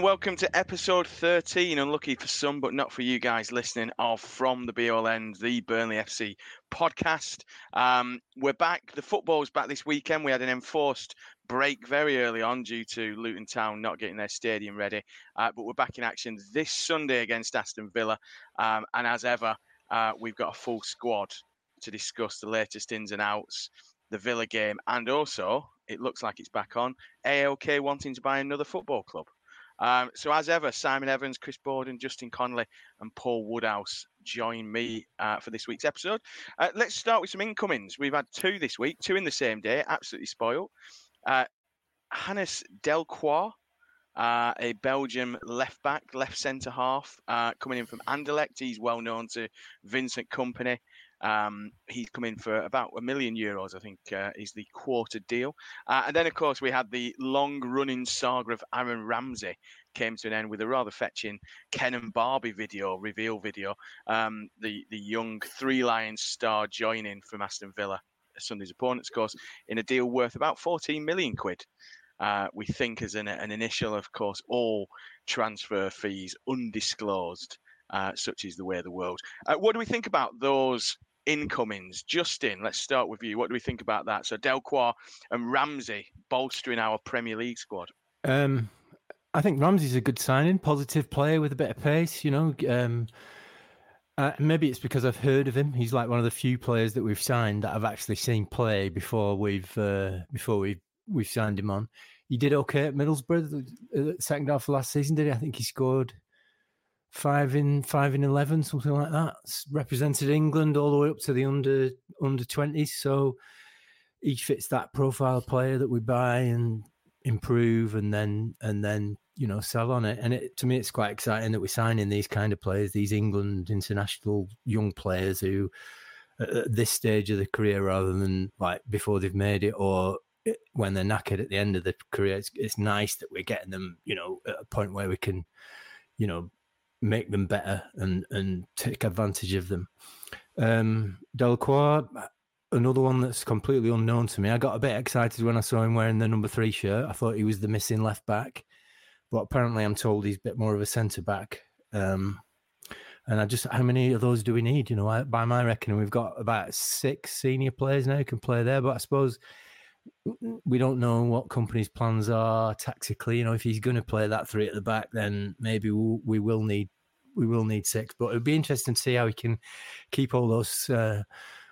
And welcome to episode 13. Unlucky for some, but not for you guys listening, of From the Bee Hole End, the Burnley FC podcast. Um, we're back. The football's back this weekend. We had an enforced break very early on due to Luton Town not getting their stadium ready. Uh, but we're back in action this Sunday against Aston Villa. Um, and as ever, uh, we've got a full squad to discuss the latest ins and outs, the Villa game, and also it looks like it's back on. ALK wanting to buy another football club. Um, so, as ever, Simon Evans, Chris Borden, Justin Connolly, and Paul Woodhouse join me uh, for this week's episode. Uh, let's start with some incomings. We've had two this week, two in the same day, absolutely spoiled. Uh, Hannes Delcroix, uh, a Belgium left back, left centre half, uh, coming in from Anderlecht. He's well known to Vincent Kompany. Um, he's come in for about a million euros, I think, uh, is the quarter deal. Uh, and then, of course, we had the long running saga of Aaron Ramsey came to an end with a rather fetching Ken and Barbie video, reveal video. Um, the, the young Three Lions star joining from Aston Villa, Sunday's opponents, of course, in a deal worth about 14 million quid. Uh, we think as an, an initial, of course, all transfer fees undisclosed. Uh, such is the way of the world. Uh, what do we think about those incomings. Justin, let's start with you. What do we think about that? So Delcroix and Ramsey bolstering our Premier League squad. Um, I think Ramsey's a good signing, positive player with a bit of pace. You know, um, uh, maybe it's because I've heard of him. He's like one of the few players that we've signed that I've actually seen play before we've uh, before we've we've signed him on. He did okay at Middlesbrough the second half of last season, did he? I think he scored five in five in eleven, something like that. represented England all the way up to the under under twenties. So he fits that profile player that we buy and improve, and then and then you know sell on it. And it, to me, it's quite exciting that we're signing these kind of players, these England international young players who at this stage of the career, rather than like before they've made it or eh, when they're knackered at the end of the career. It's, it's nice that we're getting them, you know, at a point where we can, you know, make them better and and take advantage of them. Um, Delcroix, another one that's completely unknown to me. I got a bit excited when I saw him wearing the number three shirt. I thought he was the missing left back, but apparently I'm told he's a bit more of a centre back. Um, and I just, how many of those do we need? You know, by my reckoning, we've got about six senior players now who can play there. But I suppose we don't know what Kompany's plans are tactically. You know, if he's going to play that three at the back, then maybe we'll, we will need we will need six. But it'd be interesting to see how he can keep all those uh,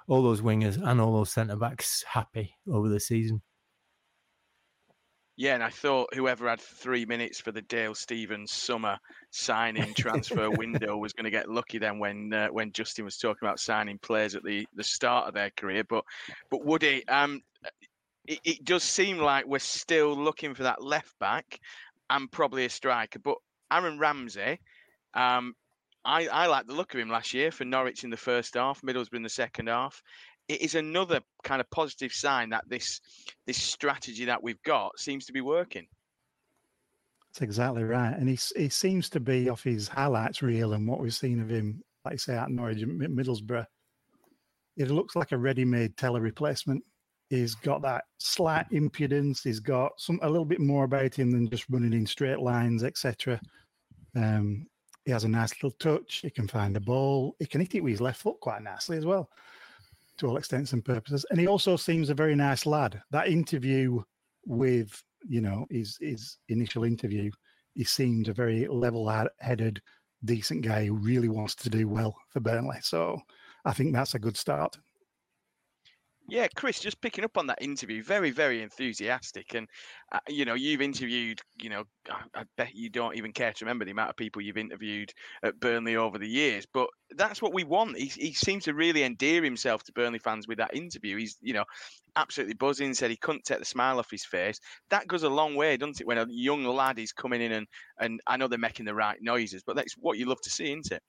all those wingers and all those centre backs happy over the season. Yeah, and I thought whoever had three minutes for the Dale Stephens summer signing transfer window was going to get lucky then when uh, when Justin was talking about signing players at the, the start of their career. But but Woody, um, it, it does seem like we're still looking for that left back and probably a striker. But Aaron Ramsey, um, I, I like the look of him last year for Norwich in the first half, Middlesbrough in the second half. It is another kind of positive sign that this this strategy that we've got seems to be working. That's exactly right, and he he seems to be off his highlights reel and what we've seen of him, like you say, at Norwich, Middlesbrough. It looks like a ready-made Tella replacement He's got that slight impudence. He's got some a little bit more about him than just running in straight lines, etc. Um, he has a nice little touch. He can find the ball. He can hit it with his left foot quite nicely as well, to all extents and purposes. And he also seems a very nice lad. That interview with you know his his initial interview, he seemed a very level-headed, decent guy who really wants to do well for Burnley. So I think that's a good start. Yeah, Chris, just picking up on that interview, very, very enthusiastic. And, uh, you know, you've interviewed, you know, I, I, bet you don't even care to remember the amount of people you've interviewed at Burnley over the years. But that's what we want. He, he seems to really endear himself to Burnley fans with that interview. He's, you know, absolutely buzzing, said he couldn't take the smile off his face. That goes a long way, doesn't it? When a young lad is coming in and, and I know they're making the right noises, but that's what you love to see, isn't it?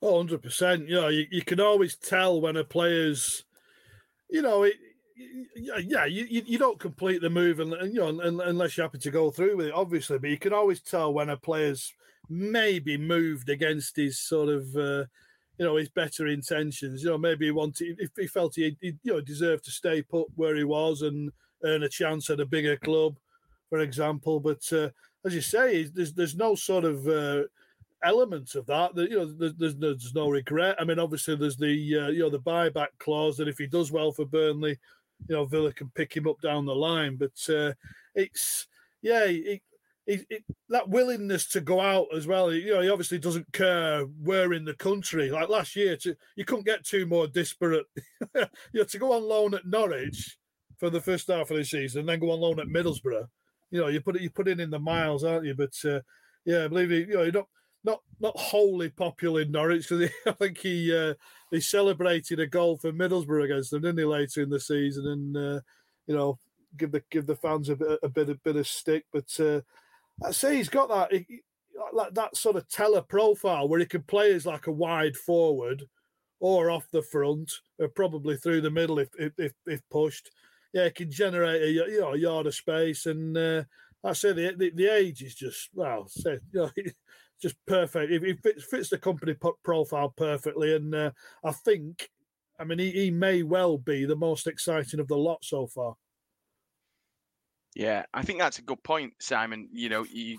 Oh, 100%. You know, you, you can always tell when a player's, you know, it, yeah, you, you don't complete the move and, you know unless you happen to go through with it, obviously. But you can always tell when a player's maybe moved against his sort of, uh, you know, his better intentions. You know, maybe he wanted, if he felt he, he, you know, deserved to stay put where he was and earn a chance at a bigger club, for example. But uh, as you say, there's there's no sort of uh, element of that. That you know, there's, there's, there's no regret. I mean, obviously, there's the uh, you know the buyback clause that if he does well for Burnley, you know Villa can pick him up down the line. But uh, it's yeah, it, it, it, that willingness to go out as well. You know, he obviously doesn't care where in the country. Like last year, to, you couldn't get two more disparate. you know, to go on loan at Norwich for the first half of the season, and then go on loan at Middlesbrough. You know, you put it, you put it in the miles, aren't you? But uh, yeah, I believe you know, you're not not not wholly popular in Norwich because I think he uh, he celebrated a goal for Middlesbrough against them, didn't he, later in the season, and uh, you know give the give the fans a bit a bit a bit of stick. But uh, I say he's got that he, like that sort of Tella profile where he can play as like a wide forward or off the front, or probably through the middle if if if pushed. Yeah, he can generate a you know a yard of space, and uh, I say the, the, the age is just well, say you know, just perfect. It, fits, fits the Kompany profile perfectly, and uh, I think, I mean, he, he may well be the most exciting of the lot so far. Yeah, I think that's a good point, Simon. You know, you,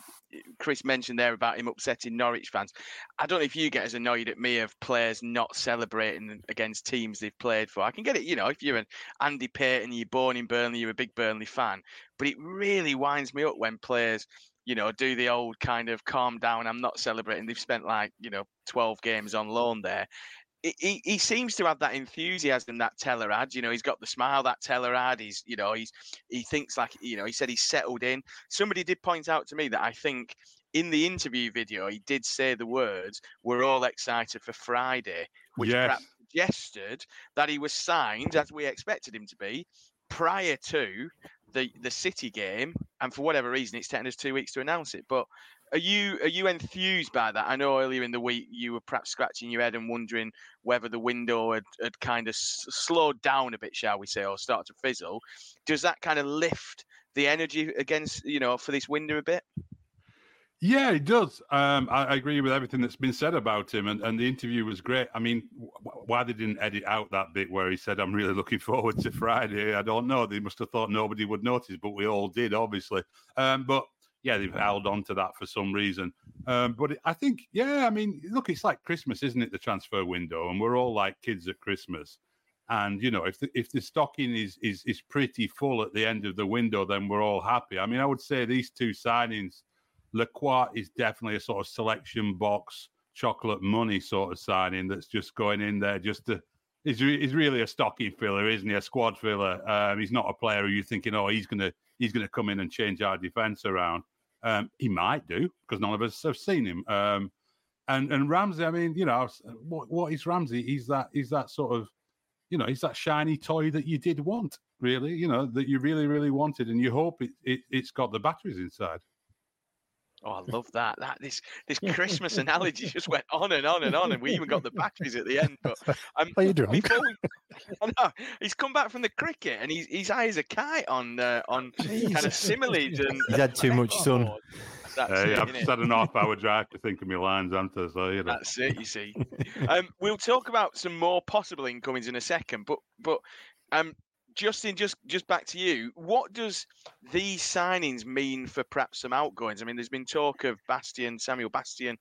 Chris mentioned there about him upsetting Norwich fans. I don't know if you get as annoyed at me of players not celebrating against teams they've played for. I can get it, you know, if you're an Andy Payton, you're born in Burnley, you're a big Burnley fan. But it really winds me up when players you know, do the old kind of calm down. I'm not celebrating. They've spent like, you know, 12 games on loan there. He, he seems to have that enthusiasm that Tella had. You know, he's got the smile that Tella had. He's, you know, he's he thinks like, you know, he said he's settled in. Somebody did point out to me that I think in the interview video he did say the words, "We're all excited for Friday," which yes. perhaps suggested that he was signed as we expected him to be prior to the the City game, and for whatever reason, it's taken us two weeks to announce it. But are you are you enthused by that? I know earlier in the week you were perhaps scratching your head and wondering whether the window had, had kind of slowed down a bit, shall we say, or start to fizzle. Does that kind of lift the energy against you know for this window a bit? Yeah, it does. Um, I, I, agree with everything that's been said about him, and, and the interview was great. I mean, w- why they didn't edit out that bit where he said, "I'm really looking forward to Friday," I don't know. They must have thought nobody would notice, but we all did, obviously. Um, but yeah, they've held on to that for some reason. Um, but I think, yeah, I mean, look, it's like Christmas, isn't it? The transfer window, and we're all like kids at Christmas. And you know, if the, if the stocking is is is pretty full at the end of the window, then we're all happy. I mean, I would say these two signings Lacroix is definitely a sort of selection box chocolate money sort of signing that's just going in there just to. He's, he's really a stocking filler, isn't he? A squad filler. Um, he's not a player who you're thinking, oh, he's gonna he's gonna come in and change our defence around. Um, he might do because none of us have seen him. Um, and and Ramsey, I mean, you know, what what is Ramsey? He's that he's that sort of, you know, he's that shiny toy that you did want, really, you know, that you really really wanted, and you hope it, it it's got the batteries inside. Oh, I love that. That this this Christmas analogy just went on and on and on, and we even got the batteries at the end. But um, are you drunk? I know, he's come back from the cricket, and he's he's high as a kite on uh, on Jesus. kind of similes. And he's had too much sun. That's uh, it, I've just had an half-hour drive to think of my lines, haven't I? So you know. That's it. You see, um, we'll talk about some more possible incomings in a second, but but um, Justin, just just back to you. What does these signings mean for perhaps some outgoings? I mean, there's been talk of Bastien, Samuel Bastien,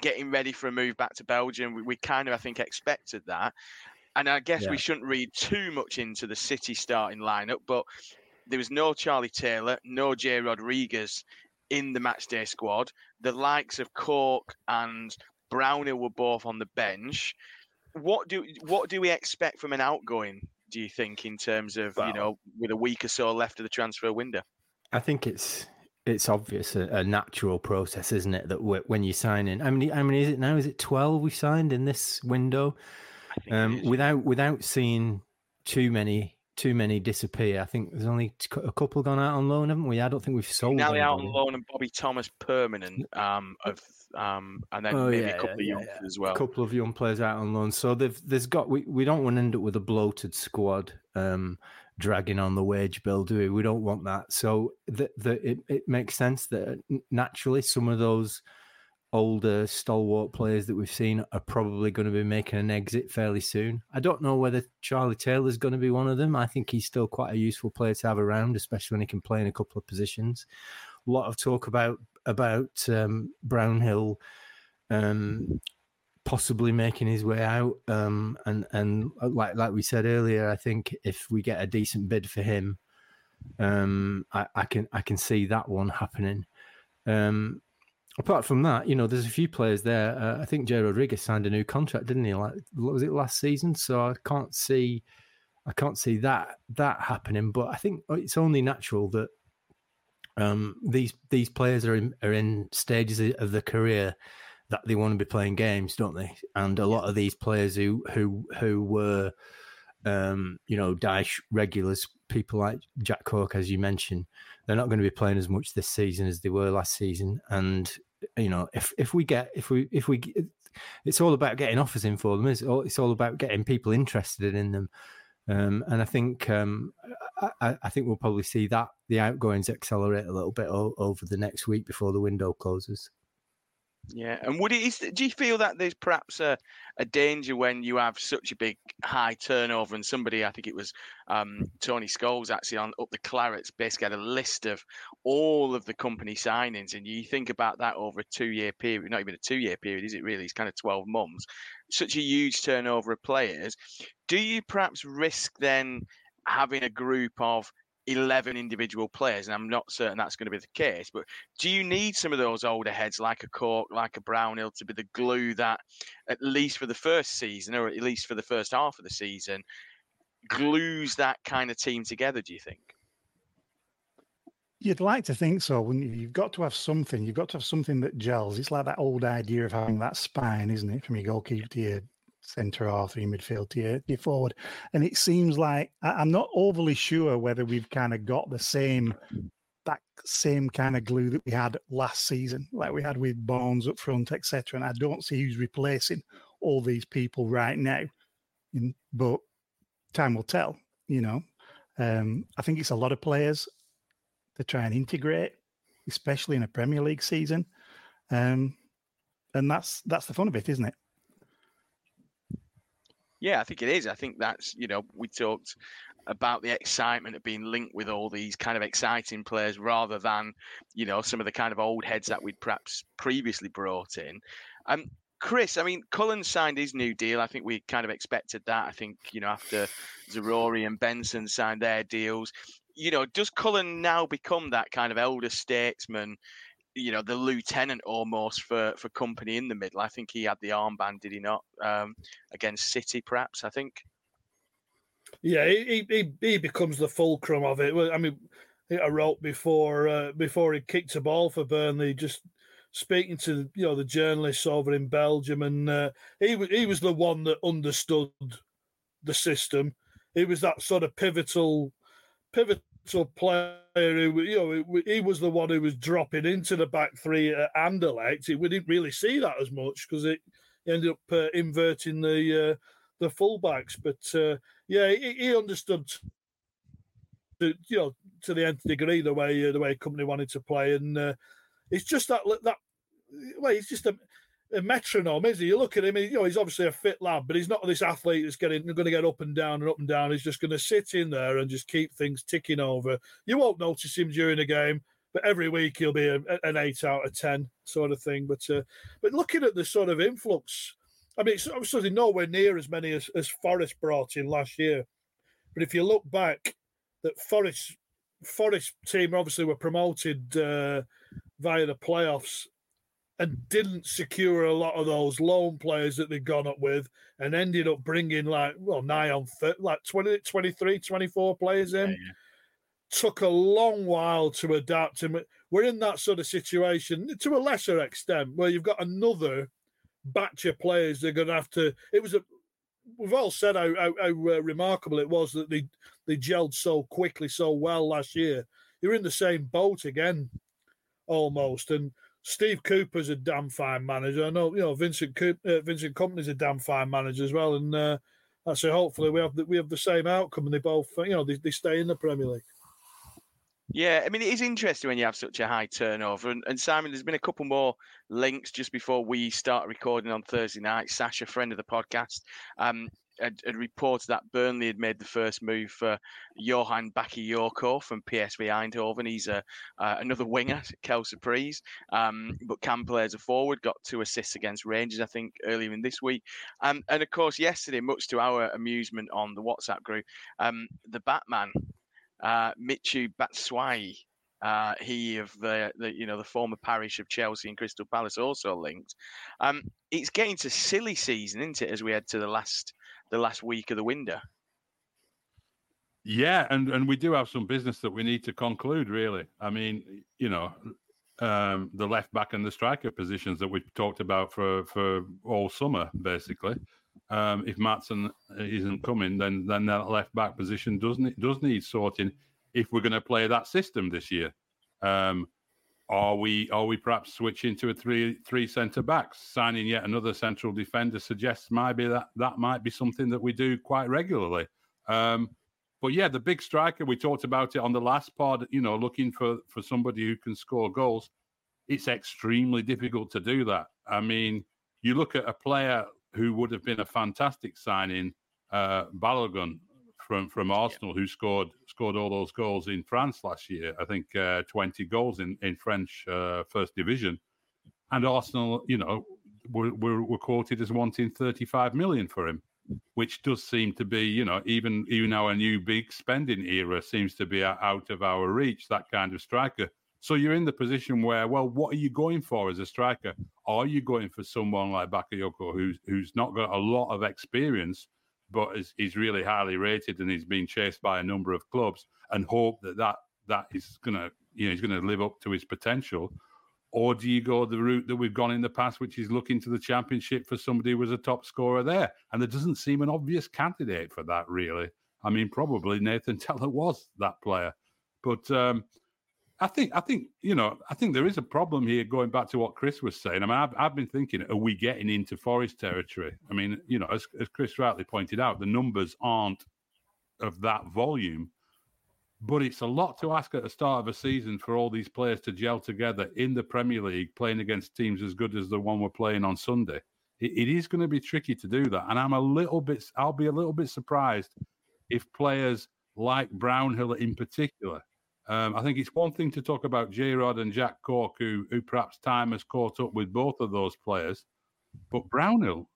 getting ready for a move back to Belgium. We, we kind of, I think, expected that. And I guess yeah. we shouldn't read too much into the City starting lineup, but there was no Charlie Taylor, no Jay Rodriguez in the matchday squad. The likes of Cork and Brownhill were both on the bench. What do what do we expect from an outgoing do you think, in terms of well, you know, with a week or so left of the transfer window? I think it's it's obvious a, a natural process, isn't it? That when you sign in, how many how many is it now? Is it twelve we signed in this window? Um, without without seeing too many too many disappear. I think there's only a couple gone out on loan, haven't we? I don't think we've sold. Now out on loan and Bobby Thomas permanent. Um, of um, and then oh, maybe yeah, a couple yeah, of young yeah. as well. A couple of young players out on loan. So they've there's got we, we don't want to end up with a bloated squad um, dragging on the wage bill, do we? We don't want that. So the, the it, it makes sense that naturally some of those older stalwart players that we've seen are probably going to be making an exit fairly soon. I don't know whether Charlie Taylor's going to be one of them. I think he's still quite a useful player to have around, especially when he can play in a couple of positions. A lot of talk about about um, Brownhill um, possibly making his way out. Um, and and uh, like like we said earlier, I think if we get a decent bid for him, um, I, I can I can see that one happening. Um, apart from that, you know, there's a few players there. Uh, I think Jay Rodriguez signed a new contract, didn't he? Like, was it last season? So I can't see, I can't see that that happening. But I think it's only natural that um, these these players are in are in stages of the career that they want to be playing games, don't they? And a lot of these players who who who were, um, you know, Dyche regulars, people like Jack Cork, as you mentioned, they're not going to be playing as much this season as they were last season. And you know, if if we get if we if we, it's all about getting offers in for them. It's all it's all about getting people interested in them. Um, and I think um, I, I, think we'll probably see that the outgoings accelerate a little bit o- over the next week before the window closes. Yeah, and would it? Is, do you feel that there's perhaps a, a danger when you have such a big high turnover and somebody, I think it was um, Tony Scholes actually on up the Clarets, basically had a list of all of the Kompany signings, and you think about that over a two-year period, not even a two-year period, is it really? It's kind of twelve months. Such a huge turnover of players. Do you perhaps risk then having a group of 11 individual players, and I'm not certain that's going to be the case. But do you need some of those older heads like a Cork, like a Brownhill, to be the glue that, at least for the first season, or at least for the first half of the season, glues that kind of team together? Do you think? You'd like to think so, wouldn't you? You've got to have something. You've got to have something that gels. It's like that old idea of having that spine, isn't it, from your goalkeeper to your centre or three midfield to your forward. And it seems like I, am not overly sure whether we've kind of got the same that same kind of glue that we had last season, like we had with Bones up front, etc. And I don't see who's replacing all these people right now. But time will tell, you know. Um, I think it's a lot of players to try and integrate, especially in a Premier League season. Um, and that's that's the fun of it, isn't it? Yeah, I think it is. I think that's, you know, we talked about the excitement of being linked with all these kind of exciting players rather than, you know, some of the kind of old heads that we'd perhaps previously brought in. Um, Chris, I mean, Cullen signed his new deal. I think we kind of expected that. I think, you know, after Zaroury and Benson signed their deals, you know, does Cullen now become that kind of elder statesman you know the lieutenant almost for for Kompany in the middle. I think he had the armband, did he not? Um, against City, perhaps. I think. Yeah, he, he he becomes the fulcrum of it. I mean, I wrote before uh, before he kicked a ball for Burnley, just speaking to you know the journalists over in Belgium, and uh, he he was the one that understood the system. He was that sort of pivotal pivotal player who, you know, he was the one who was dropping into the back three at Anderlecht. We didn't really see that as much because it ended up uh, inverting the uh, the fullbacks. But uh, yeah, he, he understood, to, you know, to the nth degree the way uh, the way Kompany wanted to play, and uh, it's just that that well, it's just a a metronome, is he? You look at him, you know, he's obviously a fit lad, but he's not this athlete that's getting going to get up and down and up and down. He's just going to sit in there and just keep things ticking over. You won't notice him during the game, but every week he'll be a, an eight out of ten sort of thing. But uh, but looking at the sort of influx, I mean, it's obviously nowhere near as many as, as Forest brought in last year. But if you look back, that Forest Forest team obviously were promoted uh, via the playoffs and didn't secure a lot of those loan players that they'd gone up with and ended up bringing like, well, nigh on like 20, 23, 24 players in. Yeah, yeah. Took a long while to adapt. And we're in that sort of situation to a lesser extent where you've got another batch of players they're going to have to. It was a, we've all said how, how, how uh, remarkable it was that they, they gelled so quickly, so well last year. You're in the same boat again almost. And Steve Cooper's a damn fine manager. I know, you know, Vincent Cooper, uh, Vincent Kompany's a damn fine manager as well. And uh, I say, hopefully, we have the, we have the same outcome, and they both, you know, they, they stay in the Premier League. Yeah, I mean, it is interesting when you have such a high turnover. And, and, Simon, there's been a couple more links just before we start recording on Thursday night. Sasha, friend of the podcast, um, had, had, reported that Burnley had made the first move for Johan Bakayoko from PSV Eindhoven. He's a, uh, another winger, Kel Surprise, um, but can play as a forward. Got two assists against Rangers, I think, earlier in this week. Um, and of course, yesterday, much to our amusement on the WhatsApp group, um, the Batman, uh, Michy Batshuayi, uh, he of the, the you know the former parish of Chelsea and Crystal Palace also linked. Um, it's getting to silly season, isn't it? As we head to the last the last week of the window. Yeah, and and we do have some business that we need to conclude. Really, I mean, you know, um, the left back and the striker positions that we've talked about for for all summer, basically. Um, if Maatsen isn't coming, then then that left back position does need, does need sorting. If we're going to play that system this year, um, are we are we perhaps switching to a three three centre backs? Signing yet another central defender suggests maybe that that might be something that we do quite regularly. Um, but yeah, the big striker we talked about it on the last pod. You know, looking for for somebody who can score goals. It's extremely difficult to do that. I mean, you look at a player who would have been a fantastic signing, uh, Balogun from from Arsenal, yeah. who scored scored all those goals in France last year. I think uh, twenty goals in in French uh, first division, and Arsenal, you know, were, were, were quoted as wanting thirty five million for him, which does seem to be, you know, even even our new big spending era seems to be out of our reach. That kind of striker. So you're in the position where, well, what are you going for as a striker? Are you going for someone like Bakayoko, who's who's not got a lot of experience, but is really highly rated and he's being chased by a number of clubs, and hope that that, that is going to, you know, he's going to live up to his potential? Or do you go the route that we've gone in the past, which is looking to the championship for somebody who was a top scorer there? And there doesn't seem an obvious candidate for that, really. I mean, probably Nathan Tella was that player. But um, I think I think you know I think there is a problem here. Going back to what Chris was saying, I mean, I've, I've been thinking, are we getting into Forest territory? I mean, you know, as, as Chris rightly pointed out, the numbers aren't of that volume, but it's a lot to ask at the start of a season for all these players to gel together in the Premier League, playing against teams as good as the one we're playing on Sunday. it, it is going to be tricky to do that, and I'm a little bit, I'll be a little bit surprised if players like Brownhill in particular um, I think it's one thing to talk about J Rod and Jack Cork, who, who perhaps time has caught up with both of those players. But Brownhill,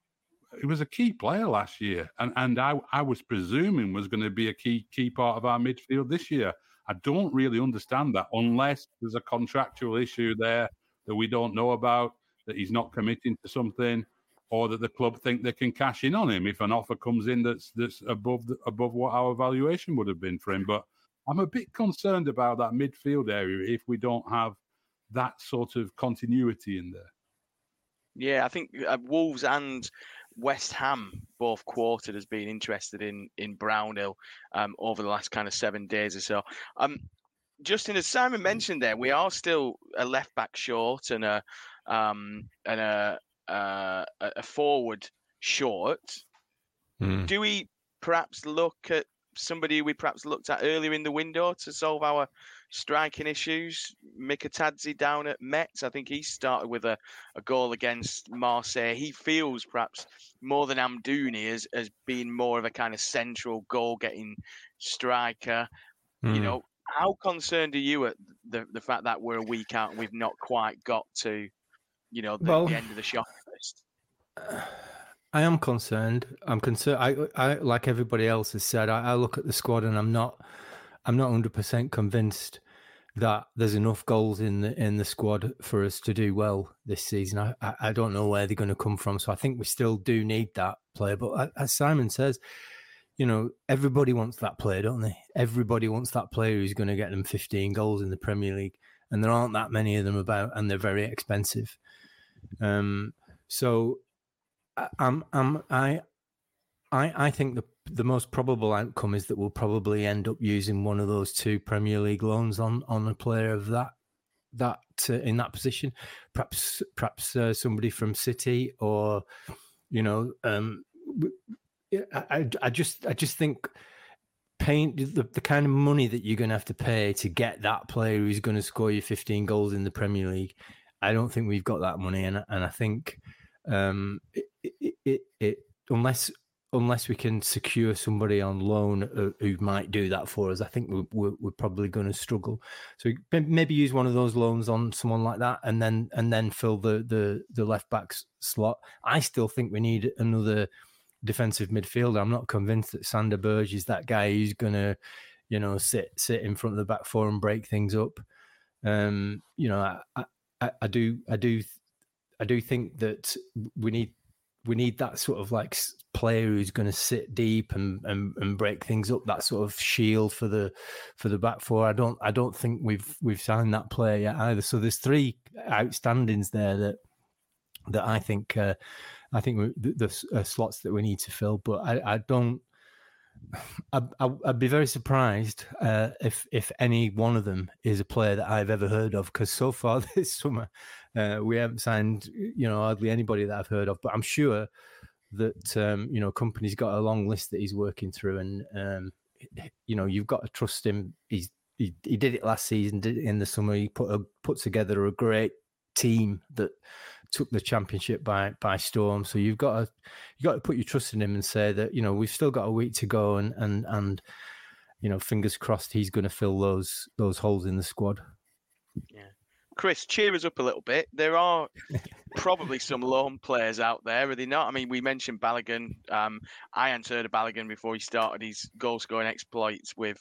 he was a key player last year, and, and I, I was presuming was going to be a key key part of our midfield this year. I don't really understand that unless there's a contractual issue there that we don't know about, that he's not committing to something, or that the club think they can cash in on him if an offer comes in that's that's above the, above what our valuation would have been for him. But I'm a bit concerned about that midfield area if we don't have that sort of continuity in there. Yeah, I think uh, Wolves and West Ham both quoted as being interested in in Brownhill um, over the last kind of seven days or so. Um, Justin, as Simon mentioned, there we are still a left back short and a um, and a uh, a forward short. Mm. Do we perhaps look at somebody we perhaps looked at earlier in the window to solve our striking issues. Mikautadze down at Metz, I think he started with a, a goal against Marseille. He feels perhaps more than Amdouni as, as being more of a kind of central goal getting striker. Mm. You hmm. know, how concerned are you at the, the fact that we're a week out and we've not quite got to, you know, the, well, the end of the shopping list? I am concerned. I'm concerned. I, I like everybody else has said. I, I look at the squad and I'm not, I'm not hundred percent convinced that there's enough goals in the in the squad for us to do well this season. I, I, I don't know where they're going to come from. So I think we still do need that player. But as Simon says, you know, everybody wants that player, don't they? Everybody wants that player who's going to get them 15 goals in the Premier League, and there aren't that many of them about, and they're very expensive. Um, so I'm, I'm, I, I, I think the the most probable outcome is that we'll probably end up using one of those two Premier League loans on on a player of that that uh, in that position. Perhaps perhaps uh, somebody from City or you know um, I, I just I just think paying the, the kind of money that you're going to have to pay to get that player who's going to score you 15 goals in the Premier League. I don't think we've got that money, and and I think um, it, it, it, it unless unless we can secure somebody on loan uh, who might do that for us, I think we're, we're, probably going to struggle. So maybe use one of those loans on someone like that, and then and then fill the the the left back slot. I still think we need another defensive midfielder. I'm not convinced that Sander Berge is that guy who's going to, you know, sit sit in front of the back four and break things up. Um, you know, I, I, I do I do I do think that we need we need that sort of like player who's going to sit deep and, and and break things up. That sort of shield for the for the back four. I don't I don't think we've we've signed that player yet either. So there's three outstandings there that that I think uh, I think the, the uh, slots that we need to fill. But I, I don't. I, would be very surprised uh, if if any one of them is a player that I've ever heard of because so far this summer uh, we haven't signed you know hardly anybody that I've heard of. But I'm sure that um, you know Kompany's got a long list that he's working through, and um, you know you've got to trust him. He's he, he did it last season, did it in the summer. He put a, put together a great team that took the championship by by storm. So you've got to you got to put your trust in him and say that you know we've still got a week to go, and and and you know fingers crossed he's going to fill those those holes in the squad. Yeah. Chris, cheer us up a little bit. There are probably some loan players out there, are they not? I mean, we mentioned Balogun. Um, I hadn't heard of Balogun before he started his goal scoring exploits with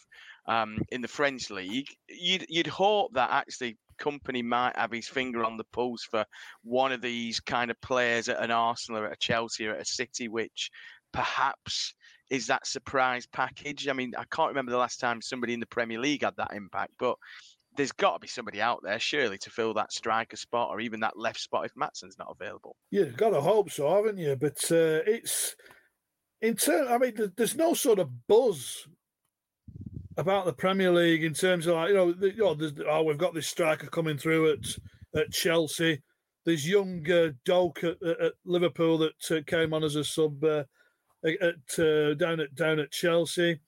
um, in the French league. You'd you'd hope that actually Kompany might have his finger on the pulse for one of these kind of players at an Arsenal or at a Chelsea or at a City, which perhaps is that surprise package. I mean, I can't remember the last time somebody in the Premier League had that impact, but there's got to be somebody out there, surely, to fill that striker spot or even that left spot if Maatsen's not available. Yeah, got to hope so, haven't you? But uh, it's in turn. I mean, there's no sort of buzz about the Premier League in terms of like you know, the, you know oh, we've got this striker coming through at at Chelsea. There's young uh, Doak at, at, Liverpool that uh, came on as a sub uh, at uh, down at down at Chelsea.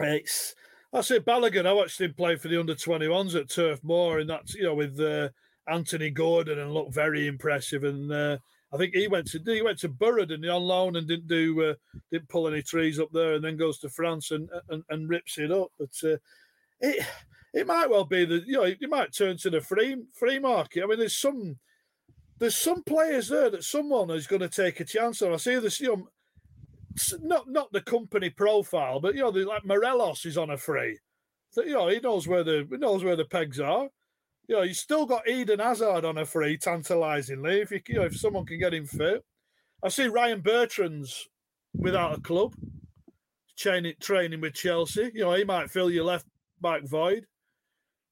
It's I say Balogun. I watched him play for the under 21s at Turf Moor, and that's you know with uh, Anthony Gordon and looked very impressive. And uh, I think he went to he went to Borough and on loan and didn't do uh, didn't pull any trees up there, and then goes to France and and, and rips it up. But uh, it it might well be that you know you might turn to the free free market. I mean, there's some there's some players there that someone is going to take a chance on. I see this, you know, not not the Kompany profile, but you know, like Morelos is on a free. So, you know, he knows where the he knows where the pegs are. You know, he's still got Eden Hazard on a free, tantalisingly. If you, you know, if someone can get him fit, I see Ryan Bertrand's without a club, training training with Chelsea. You know, he might fill your left back void.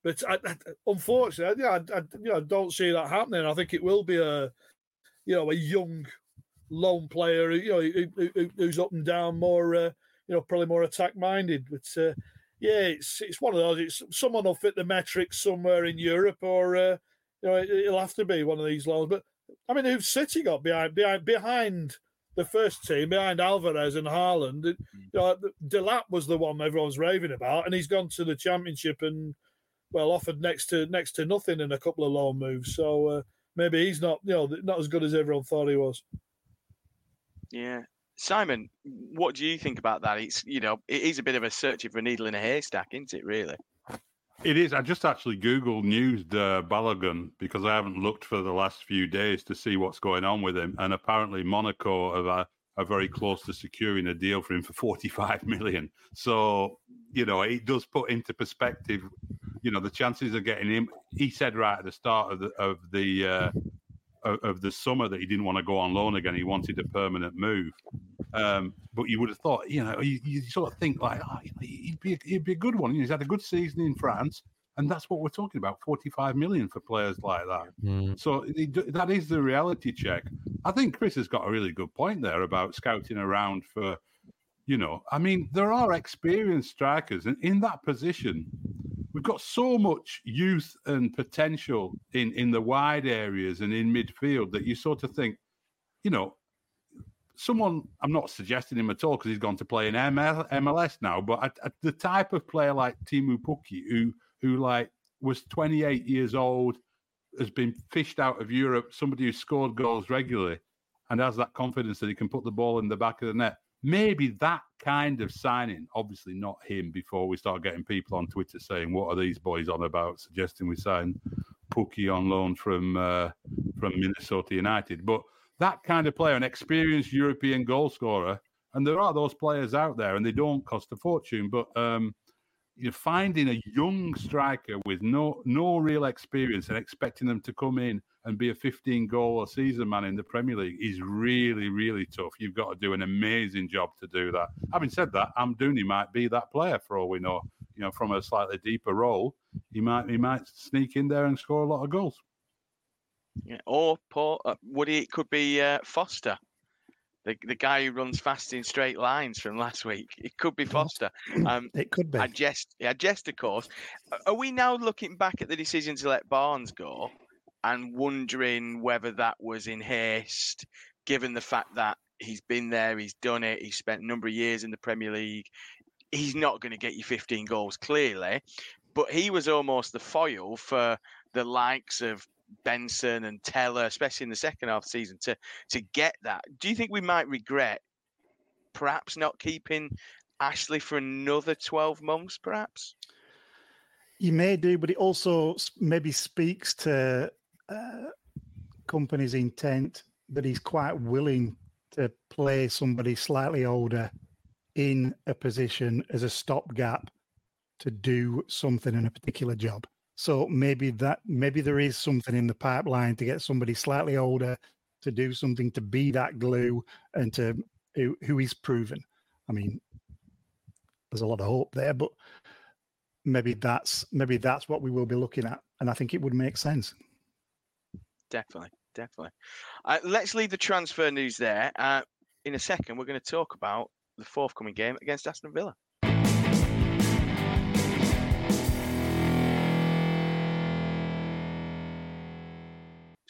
But I, I, unfortunately, yeah, I, I, you know, don't see that happening. I think it will be a, you know, a young loan player, you know, who, who, who's up and down, more, uh, you know, probably more attack minded. But uh, yeah, it's it's one of those. It's someone will fit the metrics somewhere in Europe, or uh, you know, it, will have to be one of these loans. But I mean, who's City got behind behind behind the first team, behind Alvarez and Haaland? You know, Delap was the one everyone's raving about, and he's gone to the Championship and well offered next to next to nothing in a couple of loan moves. So uh, maybe he's not you know not as good as everyone thought he was. Yeah. Simon, what do you think about that? It's you know, it is a bit of a searching for a needle in a haystack, isn't it? Really. It is. I just actually Googled news uh, Balogun because I haven't looked for the last few days to see what's going on with him, and apparently Monaco are, uh, are very close to securing a deal for him for 45 million. So you know, it does put into perspective, you know, the chances of getting him. He said right at the start of the of the uh, of, the summer that he didn't want to go on loan again. He wanted a permanent move. Um, but you would have thought, you know, you, you sort of think like, oh, he'd be he'd be a good one. he's had a good season in France, and that's what we're talking about: forty-five million for players like that. Mm. So that is the reality check. I think Chris has got a really good point there about scouting around for. You know, I mean, there are experienced strikers, and in that position, we've got so much youth and potential in in the wide areas and in midfield that you sort of think, you know, someone, I'm not suggesting him at all because he's gone to play in ML, MLS now, but the type of player like Teemu Pukki, who who like was 28 years old, has been fished out of Europe, somebody who scored goals regularly and has that confidence that he can put the ball in the back of the net. Maybe that kind of signing, obviously not him, before we start getting people on Twitter saying, "What are these boys on about?" suggesting we sign Pukki on loan from uh, from Minnesota United. But that kind of player, an experienced European goal scorer, and there are those players out there, and they don't cost a fortune. But um, you're finding a young striker with no no real experience and expecting them to come in and be a 15 goal a season man in the Premier League is really really tough. You've got to do an amazing job to do that. Having said that, Amdouni might be that player for all we know. You know, from a slightly deeper role, he might he might sneak in there and score a lot of goals. Yeah, or Paul uh, Woody, it could be uh, Foster the, the guy who runs fast in straight lines from last week. It could be Foster. Um, it could be. I jest, I jest, of course. Are we now looking back at the decision to let Barnes go and wondering whether that was in haste, given the fact that he's been there, he's done it, he's spent a number of years in the Premier League. He's not going to get you 15 goals, clearly, but he was almost the foil for the likes of Benson and Tella, especially in the second half of the season, to to get that. Do you think we might regret perhaps not keeping Ashley for another twelve months, perhaps? You may do, but it also maybe speaks to uh, Kompany's intent that he's quite willing to play somebody slightly older in a position as a stopgap to do something in a particular job. So maybe that maybe there is something in the pipeline to get somebody slightly older to do something to be that glue and to who, who is proven. I mean, there's a lot of hope there, but maybe that's maybe that's what we will be looking at, and I think it would make sense. Definitely, definitely. Uh, let's leave the transfer news there. Uh, in a second, we're going to talk about the forthcoming game against Aston Villa.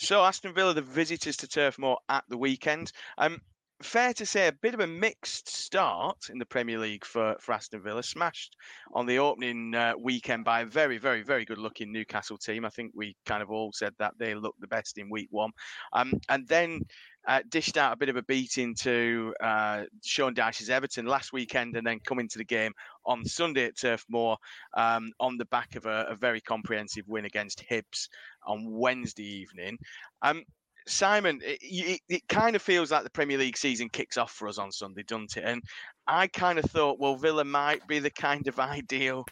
So Aston Villa, the visitors to Turf Moor at the weekend. Um, fair to say, a bit of a mixed start in the Premier League for, for Aston Villa. Smashed on the opening uh, weekend by a very, very, very good looking Newcastle team. I think we kind of all said that they looked the best in week one. Um, and then uh, dished out a bit of a beating to uh, Sean Dyche's Everton last weekend and then coming to the game on Sunday at Turf Moor um, on the back of a, a, very comprehensive win against Hibs on Wednesday evening. Um, Simon, it, it, it, kind of feels like the Premier League season kicks off for us on Sunday, doesn't it? And I kind of thought, well, Villa might be the kind of ideal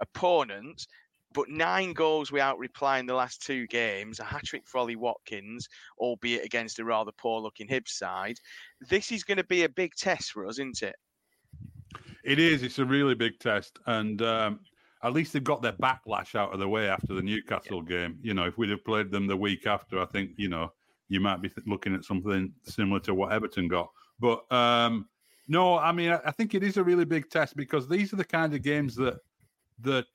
opponent but nine goals without replying the last two games, a hat trick for Ollie Watkins, albeit against a rather poor looking Hibs side. This is going to be a big test for us, isn't it? It is. It's a really big test. And um, at least they've got their backlash out of the way after the Newcastle yeah. game. You know, if we'd have played them the week after, I think, you know, you might be looking at something similar to what Everton got. But um, no, I mean, I think it is a really big test because these are the kind of games that that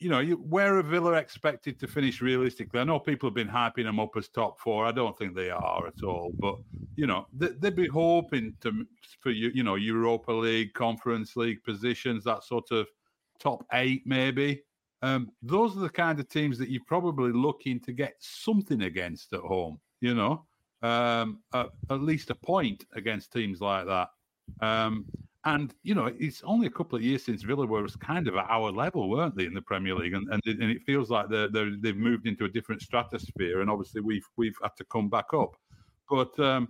you know, where are Villa expected to finish realistically? I know people have been hyping them up as top four. I don't think they are at all. But you know, they'd be hoping to for you, you know, Europa League, Conference League positions, that sort of top eight, maybe. Um, those are the kind of teams that you're probably looking to get something against at home. You know, um, at, at least a point against teams like that. Um, and you know, it's only a couple of years since Villa was kind of at our level, weren't they, in the Premier League? And and, and it feels like they're, they have moved into a different stratosphere. And obviously, we've we've had to come back up. But um,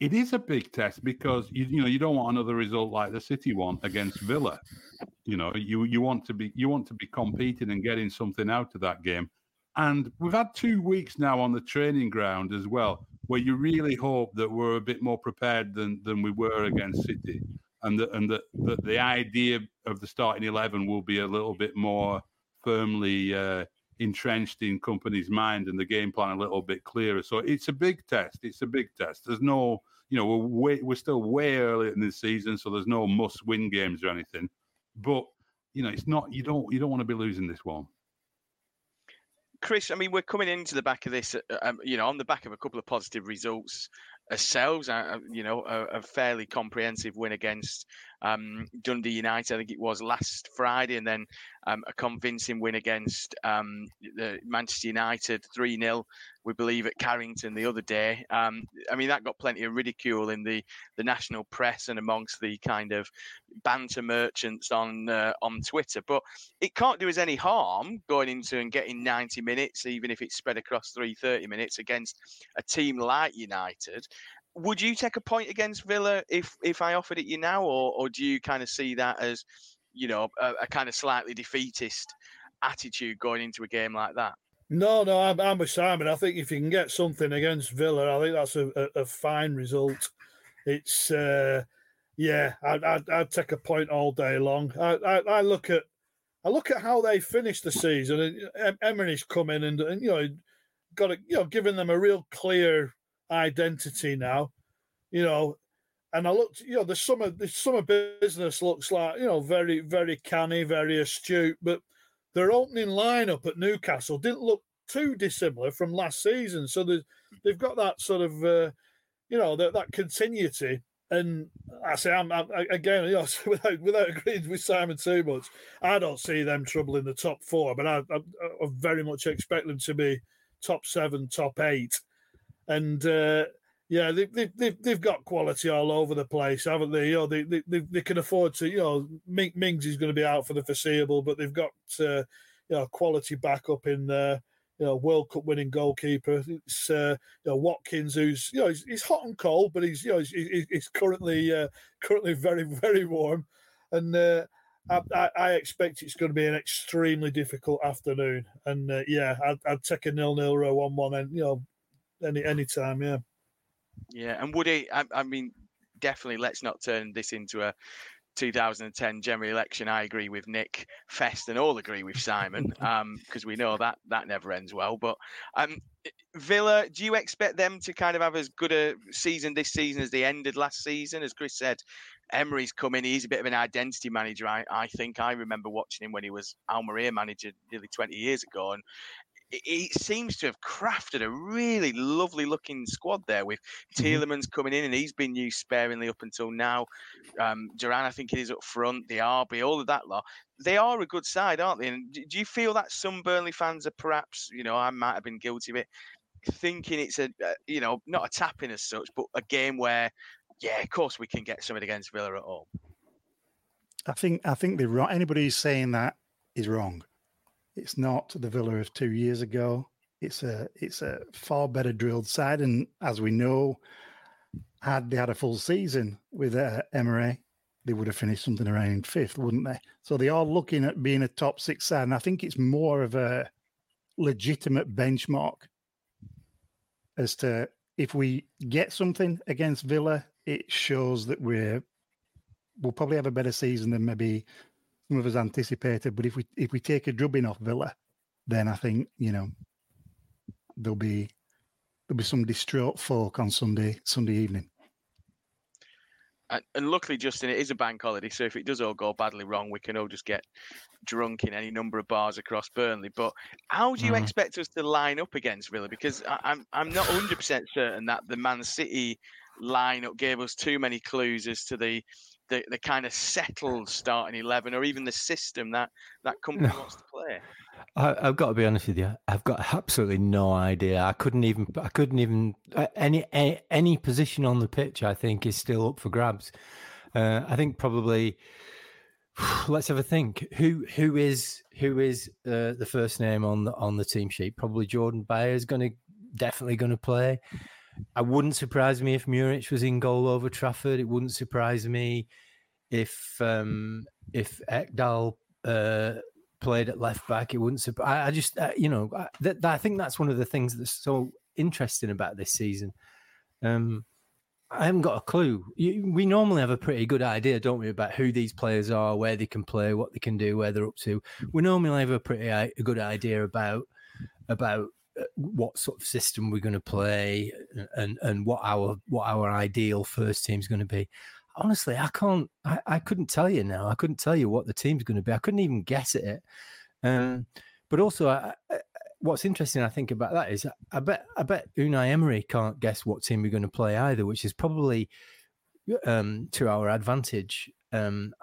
it is a big test because you you know you don't want another result like the City one against Villa. You know, you you want to be you want to be competing and getting something out of that game. And we've had two weeks now on the training ground as well, where you really hope that we're a bit more prepared than than we were against City and that and that, that the idea of the starting eleven will be a little bit more firmly uh, entrenched in Kompany's mind and the game plan a little bit clearer. So it's a big test. It's a big test. There's no, you know, we're way, we're still way early in the season, so there's no must-win games or anything. But you know, it's not. You don't. You don't want to be losing this one. Chris, I mean, we're coming into the back of this, uh, um, you know, on the back of a couple of positive results ourselves. Uh, you know, a, a, fairly comprehensive win against um, Dundee United. I think it was last Friday, and then um, a convincing win against um, the Manchester United, 3 0, we believe, at Carrington the other day. Um, I mean, that got plenty of ridicule in the, the national press and amongst the kind of banter merchants on uh, on Twitter. But it can't do us any harm going into and getting 90 minutes, even if it's spread across three 30 minutes against a team like United would you take a point against Villa if if I offered it you now, or or do you kind of see that as you know, a, a kind of slightly defeatist attitude going into a game like that. No, no, I'm, I'm with Simon. I think if you can get something against Villa, I think that's a, a, a fine result. It's, uh, yeah, I'd, I'd, I'd, take a point all day long. I, I, I, look at, I look at how they finished the season. Emery's come in and, and you know, got a, you know, giving them a real clear identity now. You know, and I looked, you know, the summer the summer business looks like, you know, very, very canny, very astute, but their opening lineup at Newcastle didn't look too dissimilar from last season. So they've got that sort of, uh, you know, that, that continuity. And I say, I'm, I'm again, you know, without, without agreeing with Simon too much, I don't see them troubling the top four, but I, I, I very much expect them to be top seven, top eight. And, uh, yeah, they, they, they've, they've got quality all over the place, haven't they? You know, they, they, they can afford to, you know, Mings is going to be out for the foreseeable, but they've got, uh, you know, quality backup in there. You know, World Cup winning goalkeeper. It's uh, you know Watkins, who's you know he's, he's hot and cold, but he's you know he's, he's currently uh, currently very very warm, and uh, I, I, expect it's going to be an extremely difficult afternoon. And uh, yeah, I'd, I'd take a nil nil row one one, and you know, any any time, yeah. Yeah, and would it? I, I mean, definitely. Let's not turn this into a 2010 general election. I agree with Nick Fest and all agree with Simon because um, we know that that never ends well. But um, Villa, do you expect them to kind of have as good a season this season as they ended last season? As Chris said, Emery's come in. He's a bit of an identity manager. I, I think I remember watching him when he was Almeria manager nearly 20 years ago, and he seems to have crafted a really lovely looking squad there with mm-hmm. Tielemans coming in and he's been used sparingly up until now. Um, Duran, I think it is up front, the RB, all of that lot. They are a good side, aren't they? And do you feel that some Burnley fans are perhaps, you know, I might have been guilty of it, thinking it's a, uh, you know, not a tapping as such, but a game where, yeah, of course we can get something against Villa at all. I think I think they're wrong. Anybody who's saying that is wrong. It's not the Villa of two years ago. It's a it's a far better drilled side, and as we know, had they had a full season with uh, Emery, they would have finished something around fifth, wouldn't they? So they are looking at being a top six side, and I think it's more of a legitimate benchmark as to if we get something against Villa, it shows that we're we'll probably have a better season than maybe some of us anticipated. But if we if we take a drubbing off Villa, then I think you know there'll be there'll be some distraught folk on Sunday Sunday evening. And, and luckily, Justin, it is a bank holiday, so if it does all go badly wrong, we can all just get drunk in any number of bars across Burnley. But how do you mm. expect us to line up against Villa? Because I, I'm I'm not 100 percent certain that the Man City lineup gave us too many clues as to the the, the kind of settled starting eleven or even the system that that Kompany no. wants to play? I, have got to be honest with you. I've got absolutely no idea. I couldn't even. I couldn't even any, any any position on the pitch. I think is still up for grabs. Uh, I think probably. Let's have a think. Who who is who is uh, the first name on the on the team sheet? Probably Jordan Beyer is going to definitely going to play. I wouldn't surprise me if Muric was in goal over Trafford. It wouldn't surprise me if um, if Ekdal uh, played at left back. It wouldn't surprise. I, just uh, you know I, that, I think that's one of the things that's so interesting about this season. Um, I haven't got a clue. We normally have a pretty good idea, don't we, about who these players are, where they can play, what they can do, where they're up to. We normally have a pretty a good idea about about what sort of system we're going to play and and what our what our ideal first team is going to be. Honestly i can't I, I couldn't tell you now. I couldn't tell you what the team's going to be. I couldn't even guess at it. Um, but also I, I, what's interesting, I think, about that is I bet I bet Unai Emery can't guess what team we're going to play either, which is probably um, to our advantage. Um,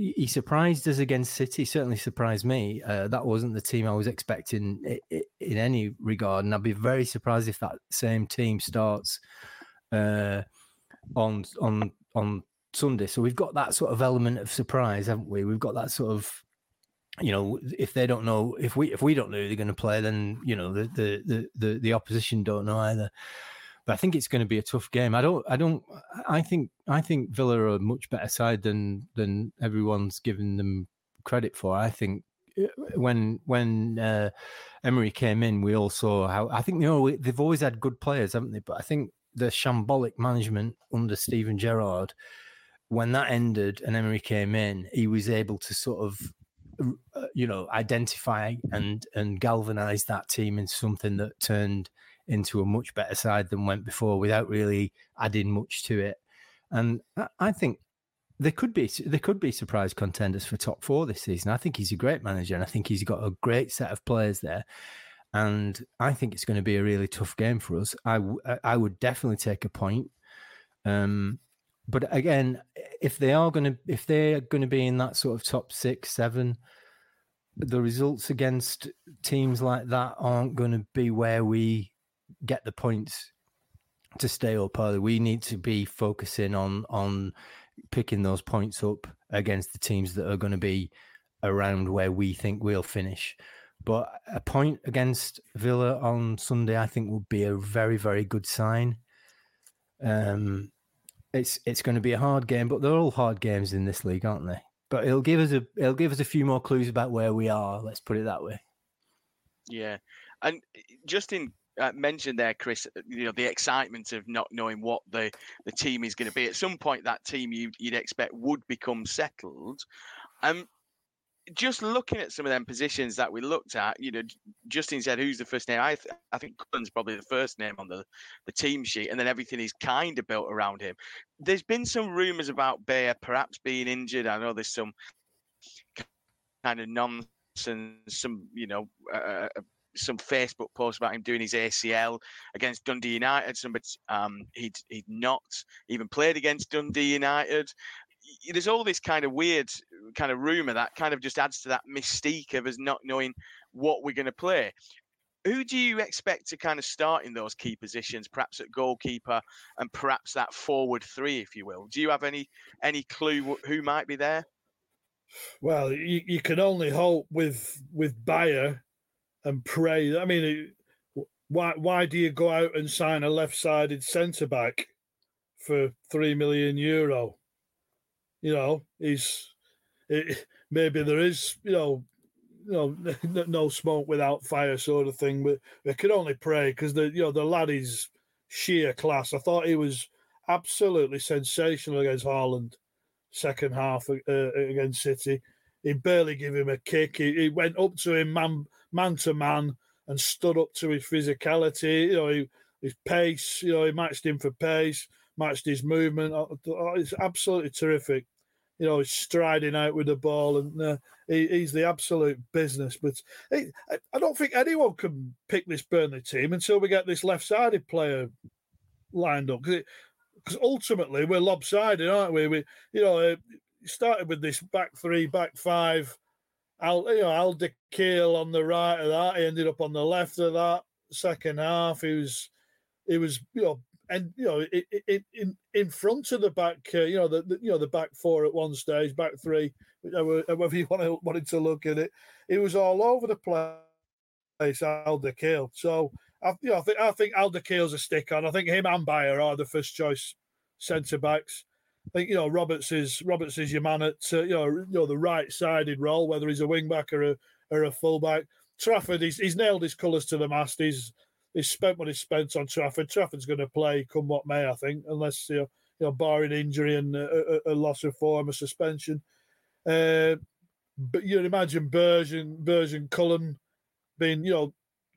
he surprised us against City. Certainly surprised me. Uh, that wasn't the team I was expecting in, any regard, and I'd be very surprised if that same team starts uh, on on on Sunday. So we've got that sort of element of surprise, haven't we? We've got that sort of you know, if they don't know, if we if we don't know who they're going to play, then you know the the the the, the opposition don't know either. But I think it's going to be a tough game. I don't. I don't. I think. I think Villa are a much better side than than everyone's given them credit for. I think uh, when when uh, Emery came in, we all saw how. I think you know they've always had good players, haven't they? But I think the shambolic management under Steven Gerrard, when that ended and Emery came in, he was able to sort of uh, you know identify and and galvanize that team into something that turned into a much better side than went before without really adding much to it. And i think there could be there could be surprise contenders for top four this season. I think he's a great manager and i think he's got a great set of players there. And i think it's going to be a really tough game for us. I i would definitely take a point. Um but again, if they are going to if they're going to be in that sort of top six, seven, the results against teams like that aren't going to be where we get the points to stay up. Either we need to be focusing on on picking those points up against the teams that are going to be around where we think we'll finish. But a point against Villa on Sunday, I think, will be a very, very good sign. Um, it's it's going to be a hard game, but they're all hard games in this league, aren't they? But it'll give us a it'll give us a few more clues about where we are. Let's put it that way. Yeah, and just Justin uh, mentioned there, Chris, uh, you know the excitement of not knowing what the the team is going to be. At some point, that team you, would expect would become settled. Um, just looking at some of them positions that we looked at, you know, Justin said, "Who's the first name?" I th- I think Cullen's probably the first name on the the team sheet, and then everything is kind of built around him. There's been some rumours about Beyer perhaps being injured. I know there's some kind of nonsense, some you know. Uh, uh some Facebook posts about him doing his ACL against Dundee United. Somebody, um, he'd he'd not even played against Dundee United there's all this kind of weird kind of rumor that kind of just adds to that mystique of us not knowing what we're going to play. Who do you expect to kind of start in those key positions, perhaps at goalkeeper and perhaps that forward three, if you will? Do you have any any clue who might be there? Well, you, you can only hope with with Beyer and pray. I mean, why why do you go out and sign a left-sided centre back for three million euro? You know, he's it, maybe there is, you know, you know, no smoke without fire sort of thing. But we can only pray because the you know the lad is sheer class. I thought he was absolutely sensational against Haaland, second half uh, against City. He barely gave him a kick. He, he, went up to him man man to man and stood up to his physicality. You know, his pace. You know, he matched him for pace matched his movement. Oh, oh, it's absolutely terrific. You know, he's striding out with the ball, and uh, he, he's the absolute business. But he, I don't think anyone can pick this Burnley team until we get this left-sided player lined up. Because ultimately we're lopsided, aren't we? We, you know, uh, started with this back three, back five. Al, you know, Al Keel on the right of that. He ended up on the left of that second half. He was, he was, you know, and you know, it, in in front of the back, uh, you know, the, the, you know the back four at one stage, back three, however you want to, wanted to look at it, it was all over the place. Al-Dakhil. So I, you know, I think I think Al-Dakhil's a stick on. I think him and Beyer are the first choice centre backs. I think you know Roberts is Roberts is your man at uh, you know you know the right sided role, whether he's a wing back or a or a full back. Trafford, he's, he's nailed his colours to the mast. He's he's spent what he's spent on Trafford. Trafford's going to play come what may, I think, unless you know, you know barring injury and a, a, loss of form, a suspension. Uh, but you'd imagine Berge and Cullen being, you know,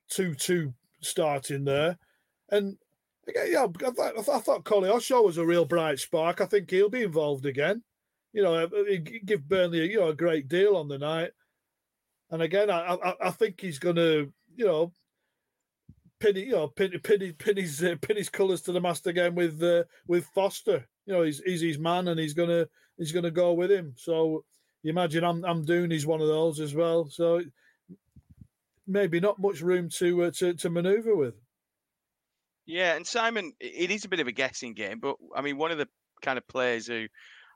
two two starting there, and yeah, I thought, I thought was a real bright spark. I think he'll be involved again. You know, give Burnley, you know, a great deal on the night. And again, I, I, I think he's going to you know, pin you know pin, pin, pin his uh, pin his colours to the mast again with uh, with Foster. You know, he's he's his man, and he's gonna he's gonna go with him. So you imagine I'm I'm doing he's one of those as well. So maybe not much room to uh, to to manoeuvre with. Yeah, and Simon, it is a bit of a guessing game, but I mean, one of the kind of players who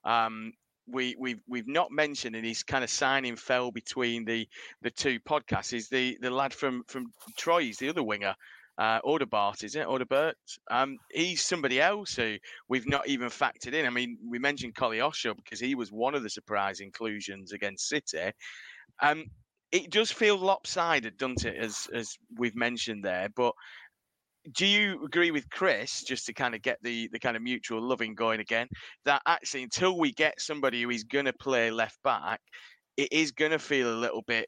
um, we we've we've not mentioned, and he's kind of signing fell between the the two podcasts. Is the the lad from from Troy? He's the other winger. Uh, Odobert, is it? Odobert. Um, he's somebody else who we've not even factored in. I mean, we mentioned Koleosho because he was one of the surprise inclusions against City. Um, it does feel lopsided, doesn't it? As as we've mentioned there, but do you agree with Chris, just to kind of get the, the kind of mutual loving going again, that actually until we get somebody who is going to play left back, it is going to feel a little bit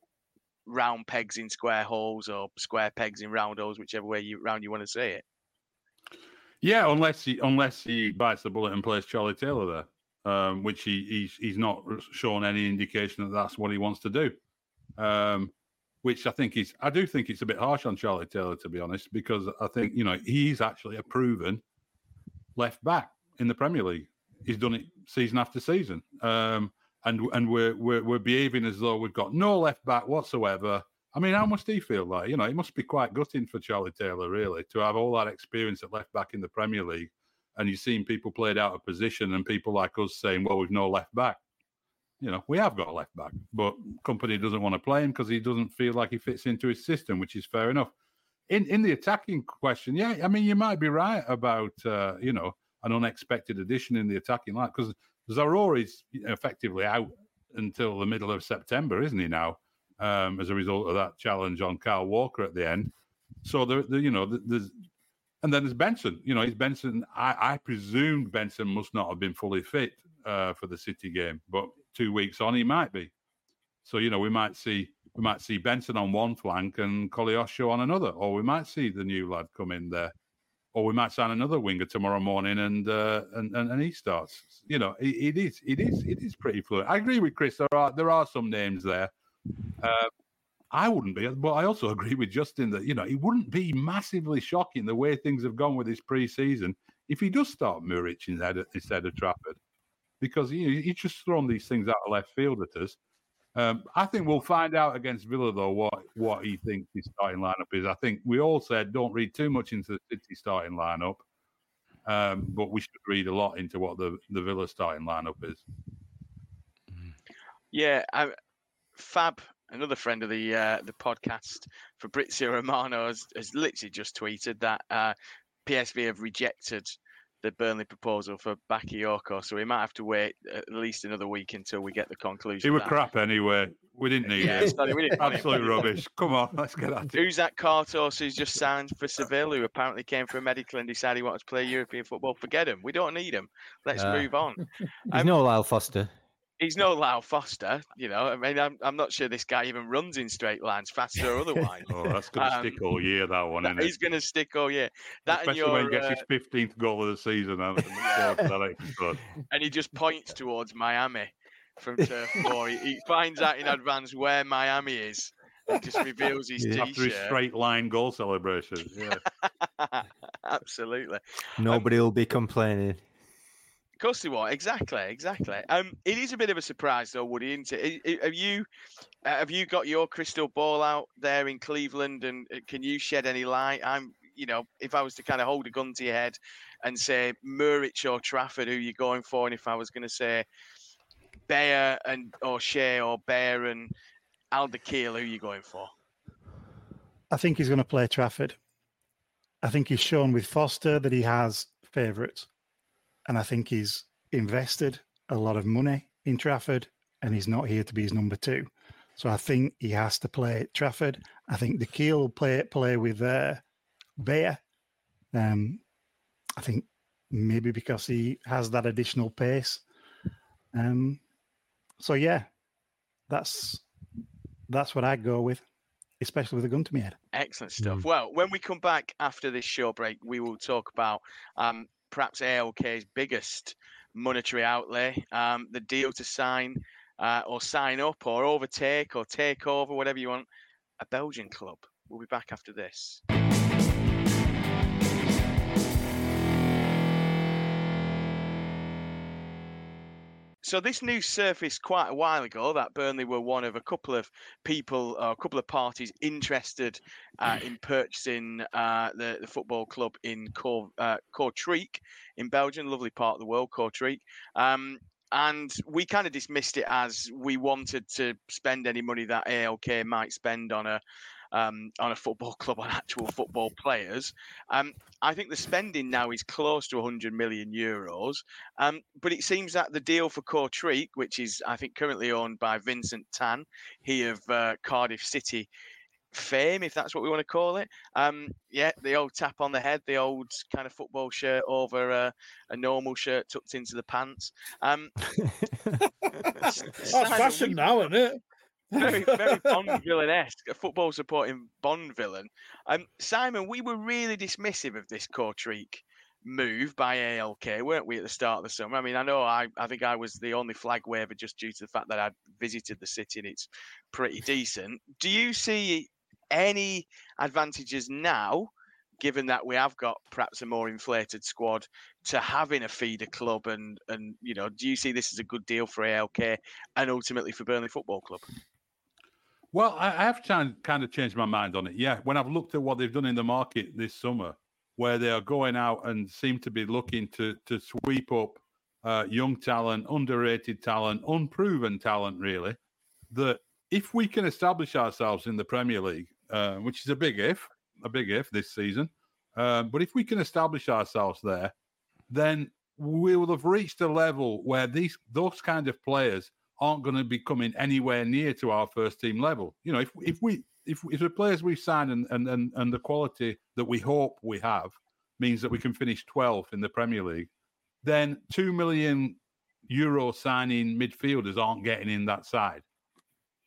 round pegs in square holes or square pegs in round holes, whichever way you round you want to say it. Yeah, unless he unless he bites the bullet and plays Charlie Taylor there, um, which he he's he's not shown any indication that that's what he wants to do. Um, which I think is, I do think it's a bit harsh on Charlie Taylor, to be honest, because I think, you know, he's actually a proven left back in the Premier League. He's done it season after season. Um, and and we're, we're, we're behaving as though we've got no left back whatsoever. I mean, how must he feel like? You know, it must be quite gutting for Charlie Taylor, really, to have all that experience at left back in the Premier League. And you've seen people played out of position and people like us saying, well, we've no left back you know, we have got a left back, but Kompany doesn't want to play him because he doesn't feel like he fits into his system, which is fair enough. In in the attacking question, yeah, I mean, you might be right about uh, you know an unexpected addition in the attacking line because Zaroury is effectively out until the middle of September, isn't he now? Um, as a result of that challenge on Kyle Walker at the end. So there, there you know, there's and then there's Benson. You know, he's Benson. I, I presume Benson must not have been fully fit uh, for the City game, but two weeks on, he might be. So you know, we might see we might see Benson on one flank and Koleosho on another, or we might see the new lad come in there, or we might sign another winger tomorrow morning and uh, and, and, and he starts. You know, it, it is it is it is pretty fluid. I agree with Chris. There are there are some names there. Uh, I wouldn't be, but I also agree with Justin that you know it wouldn't be massively shocking the way things have gone with his pre-season if he does start Muric instead of, instead of Trafford because you know, he's just thrown these things out of left field at us. Um, I think we'll find out against Villa though what what he thinks his starting lineup is. I think we all said don't read too much into the City starting lineup, um, but we should read a lot into what the the Villa starting lineup is. Yeah, I, Fab, another friend of the uh, the podcast, Fabrizio Romano, has, has literally just tweeted that uh, PSV have rejected the Burnley proposal for Bakayoko, so we might have to wait at least another week until we get the conclusion. He was crap anyway. We didn't need yeah, it. Sorry, we didn't Absolute rubbish. Come on, let's get at it. Who's that Cartos who's just signed for Seville, who apparently came for a medical and decided he wanted to play European football? Forget him. We don't need him. Let's uh, move on. He's um, no Lyle Foster he's no Lyle Foster, you know. I mean, I'm, I'm not sure this guy even runs in straight lines, faster or otherwise. oh, that's going to um, stick all year, that one, isn't He's going to stick all year. That Especially your, when he gets uh, his 15th goal of the season. and he just points towards Miami from turf four. He, he, finds out in advance where Miami is and just reveals his yeah. t-shirt. After his straight line goal celebration. Yeah. Absolutely. Nobody um, will be complaining course they won't. Exactly, exactly. Um, it is a bit of a surprise, though, Woody. Isn't it? Have you uh, have you got your crystal ball out there in Cleveland, and uh, can you shed any light? I'm, you know, if I was to kind of hold a gun to your head and say Muric or Trafford, who you're going for, and if I was going to say Beyer and O'Shea or Beyer and Al-Dakhil, who are you going for? I think he's going to play Trafford. I think he's shown with Foster that he has favourites and I think he's invested a lot of money in Trafford, and he's not here to be his number two. So I think he has to play at Trafford. I think the Keel will play play with uh, Beyer. Um, I think maybe because he has that additional pace. Um, so yeah, that's that's what I go with, especially with a gun to my head. Excellent stuff. Mm. Well, when we come back after this show break, we will talk about um, perhaps ALK's biggest monetary outlay, um, the deal to sign uh, or sign up or overtake or take over, whatever you want, a Belgian club. We'll be back after this. So this news surfaced quite a while ago that Burnley were one of a couple of people, or a couple of parties interested uh, in purchasing uh, the, the football club in Cor- uh, in Belgium, lovely part of the world, Kortrijk. Um, and we kind of dismissed it as we wanted to spend any money that ALK might spend on a um, on a football club on actual football players. Um, I think the spending now is close to 100 million euros. Um, but it seems that the deal for Kortrijk, which is I think currently owned by Vincent Tan, he of uh, Cardiff City fame, if that's what we want to call it. Um, yeah, the old tap on the head, the old kind of football shirt over a, a normal shirt tucked into the pants. Um, That's fashion now, isn't it? Very, very Bond villain-esque, a football supporting Bond villain. Um, Simon, we were really dismissive of this Kortrijk move by ALK, weren't we, at the start of the summer? I mean, I know I, I think I was the only flag waver just due to the fact that I'd visited the city and it's pretty decent. Do you see any advantages now, given that we have got perhaps a more inflated squad, to having a feeder club? And and you know, do you see this as a good deal for ALK and ultimately for Burnley Football Club? Well, I have kind kind of changed my mind on it. Yeah, when I've looked at what they've done in the market this summer, where they are going out and seem to be looking to to sweep up uh, young talent, underrated talent, unproven talent, really. That if we can establish ourselves in the Premier League, uh, which is a big if, a big if this season, uh, but if we can establish ourselves there, then we will have reached a level where these those kind of players aren't going to be coming anywhere near to our first team level. You know, if if we if, if the players we've signed and, and and and the quality that we hope we have means that we can finish 12th in the Premier League, then two million euro signing midfielders aren't getting in that side.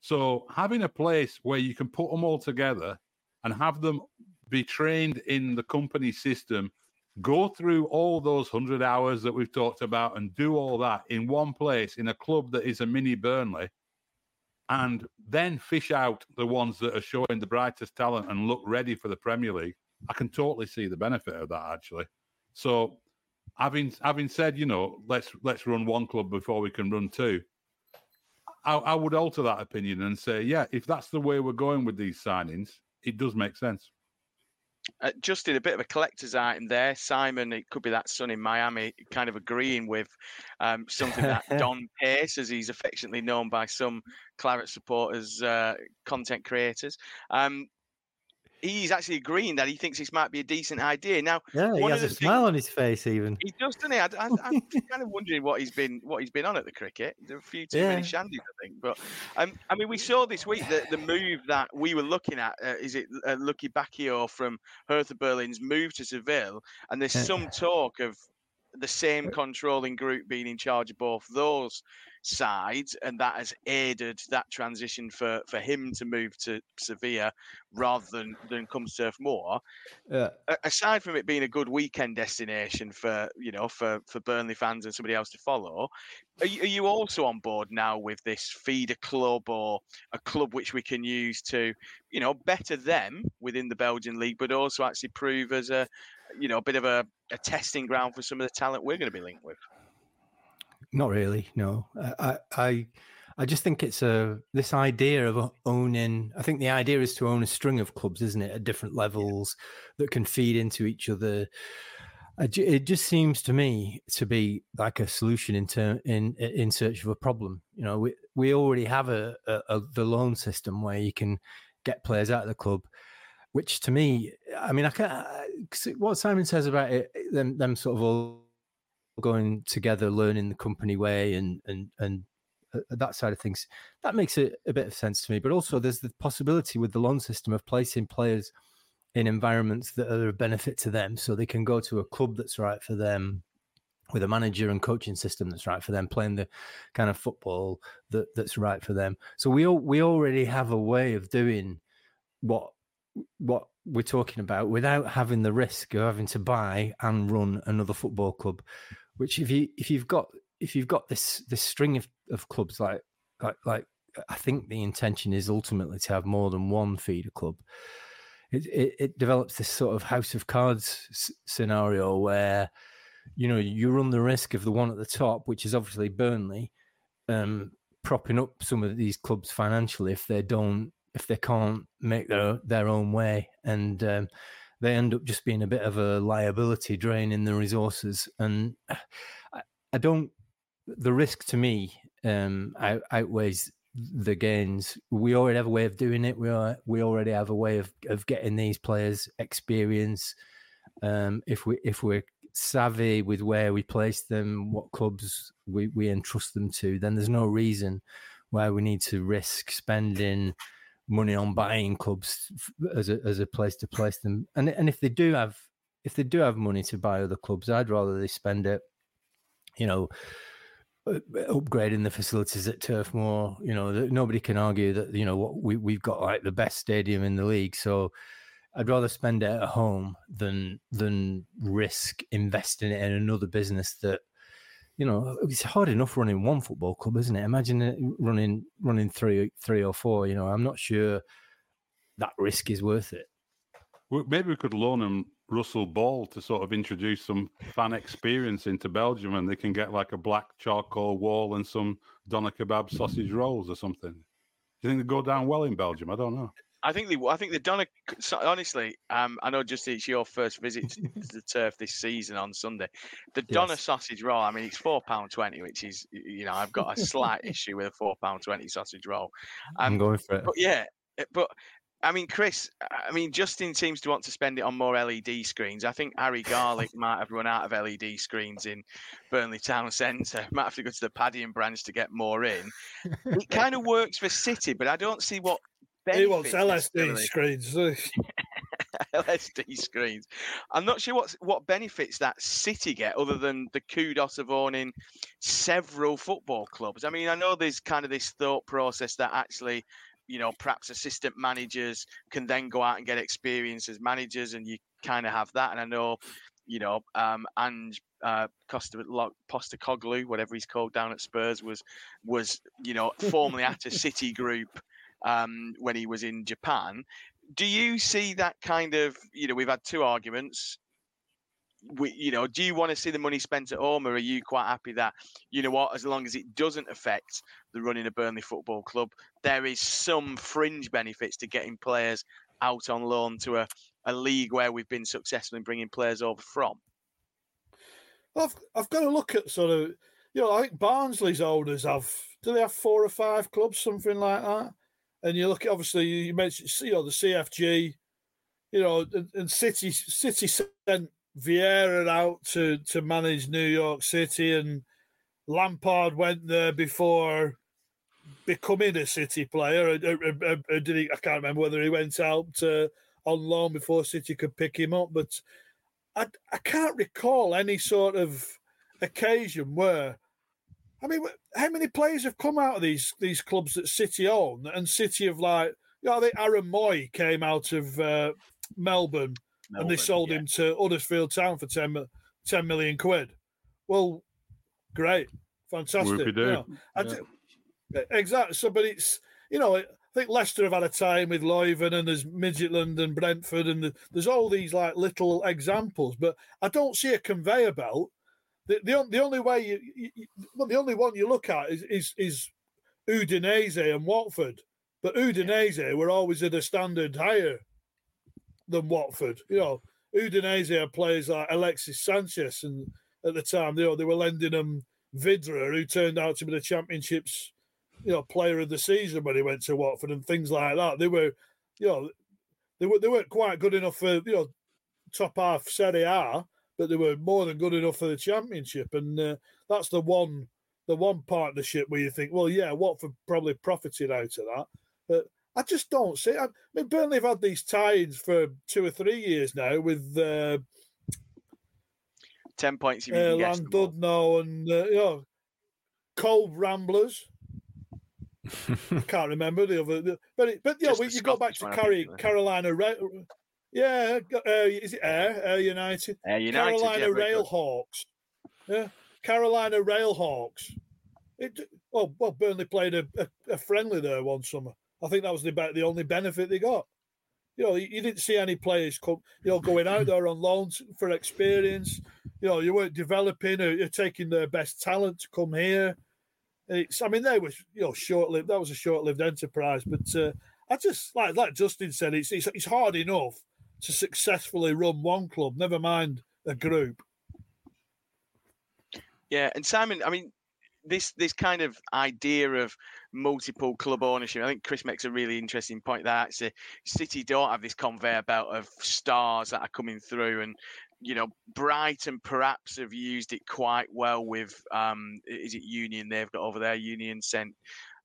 So having a place where you can put them all together and have them be trained in the Kompany system, go through all those hundred hours that we've talked about, and do all that in one place in a club that is a mini Burnley, and then fish out the ones that are showing the brightest talent and look ready for the Premier League. I can totally see the benefit of that actually. So having having said, you know, let's let's run one club before we can run two. I, I would alter that opinion and say, yeah, if that's the way we're going with these signings, it does make sense. Uh, just in a bit of a collector's item there, Simon. It could be that son in Miami, kind of agreeing with um, something that Don Pace, as he's affectionately known by some Claret supporters, uh, content creators. Um, he's actually agreeing that he thinks this might be a decent idea. Now, Yeah, he has a smile on his face, even. He does, doesn't he? I, I, I'm kind of wondering what he's been what he's been on at the cricket. There are a few too many Yeah. shandies, I think. But um, I mean, we saw this week that the move that we were looking at uh, is it uh, Lukébakio from Hertha Berlin's move to Seville, and there's some talk of the same controlling group being in charge of both those sides, and that has aided that transition for for him to move to Sevilla rather than than come Turf Moor Yeah. a- aside from it being a good weekend destination for you know for for Burnley fans and somebody else to follow, are you, are you also on board now with this feeder club or a club which we can use to you know better them within the Belgian league, but also actually prove as a you know a bit of a, a testing ground for some of the talent we're going to be linked with. Not really. No, I, I, I- just think it's a this idea of owning. I think the idea is to own a string of clubs, isn't it, at different levels that can feed into each other. It just seems to me to be like a solution in ter- in in search of a problem. You know, we we already have a, a, a the loan system where you can get players out of the club, which to me, I mean, I can't. What Simon says about it, them them sort of all going together, learning the Kompany way, and and and uh, that side of things, that makes it a bit of sense to me. But also, there's the possibility with the loan system of placing players in environments that are a benefit to them, so they can go to a club that's right for them, with a manager and coaching system that's right for them, playing the kind of football that that's right for them. So we all, we already have a way of doing what what we're talking about without having the risk of having to buy and run another football club which if you if you've got if you've got this this string of, of clubs like like like I think the intention is ultimately to have more than one feeder club. it, it, it develops this sort of house of cards s- scenario where you know you run the risk of the one at the top, which is obviously Burnley, um, propping up some of these clubs financially if they don't if they can't make their their own way and. Um, they end up just being a bit of a liability drain in the resources. And I, I don't, the risk to me um, out, outweighs the gains. We already have a way of doing it. We are, we already have a way of, of getting these players experience. Um, if we if we're savvy with where we place them, what clubs we, we entrust them to, then there's no reason why we need to risk spending money on buying clubs as a as a place to place them. And and if they do have if they do have money to buy other clubs, I'd rather they spend it, you know, upgrading the facilities at Turf Moor. You know, nobody can argue that you know what we we've got like the best stadium in the league. So I'd rather spend it at home than than risk investing it in another business that you know, uh, it's hard enough running one football club, isn't it? Imagine running running three uh, three or four. You know, I'm not sure that risk is worth it. Well, Maybe we could loan them Russell Ball to sort of introduce some fan experience into Belgium, and they can get like a black charcoal wall and some doner kebab sausage rolls or something. Do you think they go down well in Belgium? I don't know. I think they. I think they've done a. Honestly, um, I know just it's your first visit to the turf this season on Sunday. The yes. Doner sausage roll. I mean, it's four pound twenty, which is you know I've got a slight issue with a four pound twenty sausage roll. Um, I'm going for it. But yeah, eh, but I mean, Chris. I mean, Justin seems to want to spend it on more LED screens. I think Harry Garlick might have run out of LED screens in Burnley Town Centre. Might have to go to the Paddy and Branch to get more in. It kind of works for City, but I don't see what he wants LSD screens. LSD screens. I'm not sure what what benefits that City get other than the kudos of owning several football clubs. I mean, I know there's kind of this thought process that actually, you know, perhaps assistant managers can then go out and get experience as managers, and you kind of have that. And I know, you know, um, and uh, Costa Postecoglou, whatever he's called down at Spurs, was was you know formerly at a City group um, when he was in Japan. Do you see that kind of, you know, we've had two arguments. We, you know, do you want to see the money spent at home, or are you quite happy that, you know what, as long as it doesn't affect the running of Burnley Football Club, there is some fringe benefits to getting players out on loan to a, a league where we've been successful in bringing players over from? I've I've got to look at sort of, you know, I think Barnsley's owners have do they have four or five clubs, something like that? And you look at obviously you mentioned you know the CFG, you know, and, and City City sent Vieira out to to manage New York City, and Lampard went there before becoming a City player. Or, or, or did he? I can't remember whether he went out uh, on loan before City could pick him up, but I I can't recall any sort of occasion where I mean, how many players have come out of these these clubs that City own and City have like, you know, I think Aaron Mooy came out of uh, Melbourne, Melbourne, and they sold yeah. him to Huddersfield Town for 10, 10 million quid. Well, great, fantastic. You know, yeah. exactly. So, but it's you know, I think Leicester have had a time with Leuven and there's Midtjylland and Brentford and the, there's all these like little examples, but I don't see a conveyor belt the, the, the only way you, you, you, the only one you look at is is, is Udinese and Watford, but Udinese were always at a standard higher than Watford. You know, Udinese had players like Alexis Sanchez, and at the time, you know, they were lending them Vydra, who turned out to be the Championship's, you know, player of the season when he went to Watford, and things like that. They were, you know, they were they weren't quite good enough for you know top half Serie A, but they were more than good enough for the championship. And uh, that's the one the one partnership where you think, well, yeah, Watford probably profited out of that. But I just don't see. I, I mean, Burnley have had these tie-ins for two or three years now with uh, ten points. You uh, Llandudno and uh, you know, Cove Ramblers. I can't remember the other, but it, but yeah, you, know, you go back to Carry, Carolina yeah, uh, is it Air Ayr United. Ayr United. Carolina yeah, Railhawks. Yeah, Carolina Railhawks. It, oh, well, Burnley played a, a, a, friendly there one summer. I think that was the the only benefit they got. You know, you didn't see any players come, you know, going out there on loans for experience. You know, you weren't developing or you're taking their best talent to come here. It's, I mean, they were, you know, short lived. That was a short lived enterprise. But uh, I just like like Justin said, it's, it's it's hard enough to successfully run one club, never mind a group. Yeah, and Simon, I mean, this this kind of idea of multiple club ownership. I think Chris makes a really interesting point there. Actually, City don't have this conveyor belt of stars that are coming through, and you know, Brighton perhaps have used it quite well with um, is it Union they've got over there? Union sent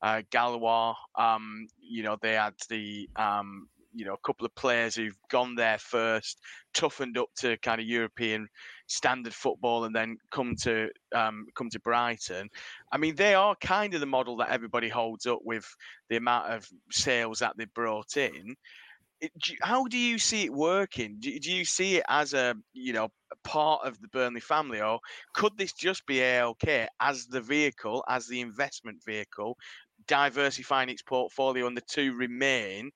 uh, Galois. Um, you know, they had the um, you know a couple of players who've gone there first, toughened up to kind of European standard football, and then come to um, come to Brighton. I mean, they are kind of the model that everybody holds up with the amount of sales that they brought in. How do you see it working? Do, do you see it as a you know part of the Burnley family, or could this just be ALK as the vehicle, as the investment vehicle, diversifying its portfolio, and the two remain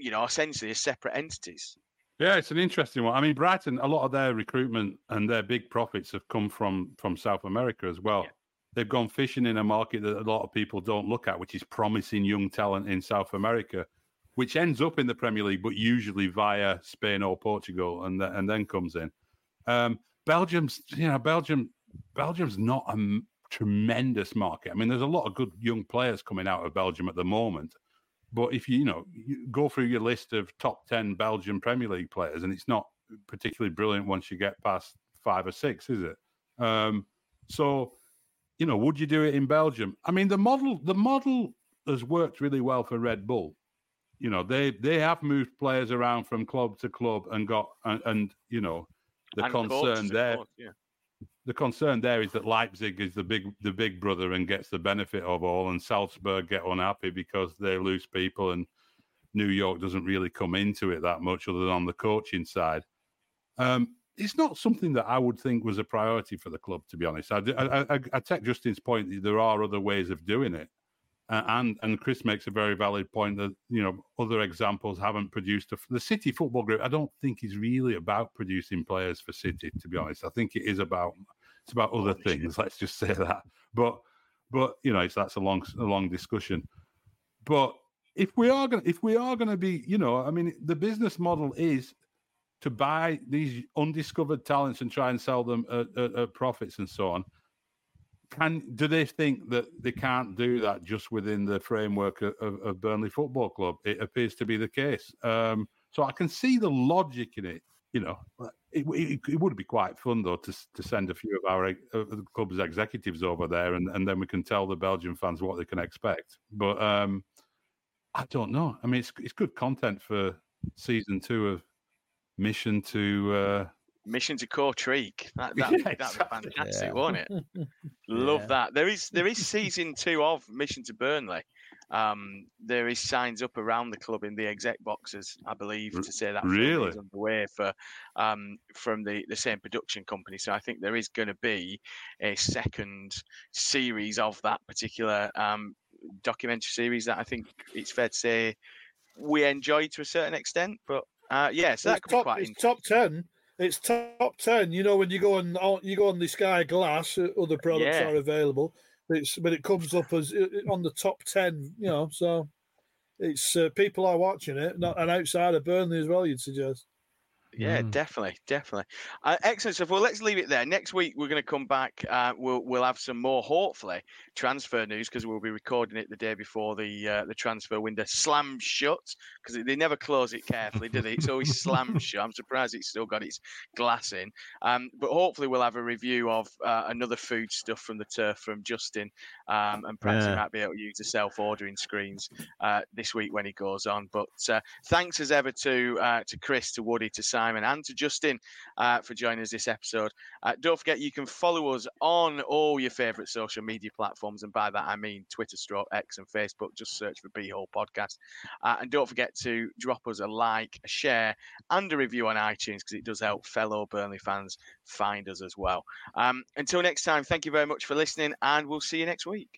you know, essentially as separate entities. Yeah, it's an interesting one. I mean, Brighton, a lot of their recruitment and their big profits have come from from South America as well. Yeah. They've gone fishing in a market that a lot of people don't look at, which is promising young talent in South America, which ends up in the Premier League, but usually via Spain or Portugal, and and then comes in. Um, Belgium's, you know, Belgium, Belgium's not a tremendous market. I mean, there's a lot of good young players coming out of Belgium at the moment. But if you, you know, you go through your list of top 10 Belgian Premier League players, and it's not particularly brilliant once you get past five or six, is it? Um, so, you know, would you do it in Belgium? I mean, the model, the model has worked really well for Red Bull. You know, they they have moved players around from club to club and got and, and you know the and concern there. Course, yeah the concern there is that Leipzig is the big the big brother and gets the benefit of all, and Salzburg get unhappy because they lose people, and New York doesn't really come into it that much, other than on the coaching side. Um, it's not something that I would think was a priority for the club, to be honest. I, I, I, I take Justin's point that there are other ways of doing it, uh, and and Chris makes a very valid point that you know other examples haven't produced a, the City Football Group. I don't think is really about producing players for City. To be honest, I think it is about it's about other things. Let's just say that. But but you know, it's that's a long a long discussion. But if we are going if we are going to be, you know, I mean, the business model is to buy these undiscovered talents and try and sell them at, at, at profits and so on can do they think that they can't do that just within the framework of, of, of Burnley Football Club? It appears to be the case. Um, so I can see the logic in it. You know, it, it, it, would be quite fun though to to send a few of our the club's executives over there, and, and then we can tell the Belgian fans what they can expect. But um, I don't know. I mean, it's it's good content for season two of Mission to. Uh, Mission to Kortrijk. That that yeah, be fantastic, yeah. won't it? Love yeah. that. There is there is season two of Mission to Burnley. Um, there is signs up around the club in the exec boxes, I believe, to say that really is underway for um, from the the same production company. So I think there is going to be a second series of that particular um, documentary series that I think it's fair to say we enjoyed to a certain extent. But uh, yes, yeah, so that could top, be quite. It's top ten it's top ten. You know, when you go on you go on the Sky Glass, uh, other products yeah. are available. It's but it comes up as uh, uh, on the top ten. You know, so it's uh, people are watching it, not, and outside of Burnley as well. You'd suggest. Yeah, mm. definitely, definitely. Uh, excellent stuff. Well, let's leave it there. Next week we're going to come back. Uh, we'll we'll have some more, hopefully, transfer news because we'll be recording it the day before the uh, the transfer window slams shut because they never close it carefully, do they? It's always slammed shut. I'm surprised it's still got its glass in. Um, but hopefully we'll have a review of uh, another food stuff from the turf from Justin, um, and perhaps yeah. he might be able to use the self-ordering screens uh, this week when he goes on. But uh, thanks as ever to to Chris, to Woody, to Sam Simon, and to Justin uh, for joining us this episode. Uh, don't forget, you can follow us on all your favourite social media platforms, and by that I mean Twitter, Stroke, X, and Facebook. Just search for Bee Hole Podcast. Uh, and don't forget to drop us a like, a share, and a review on iTunes because it does help fellow Burnley fans find us as well. Um, until next time, thank you very much for listening, and we'll see you next week.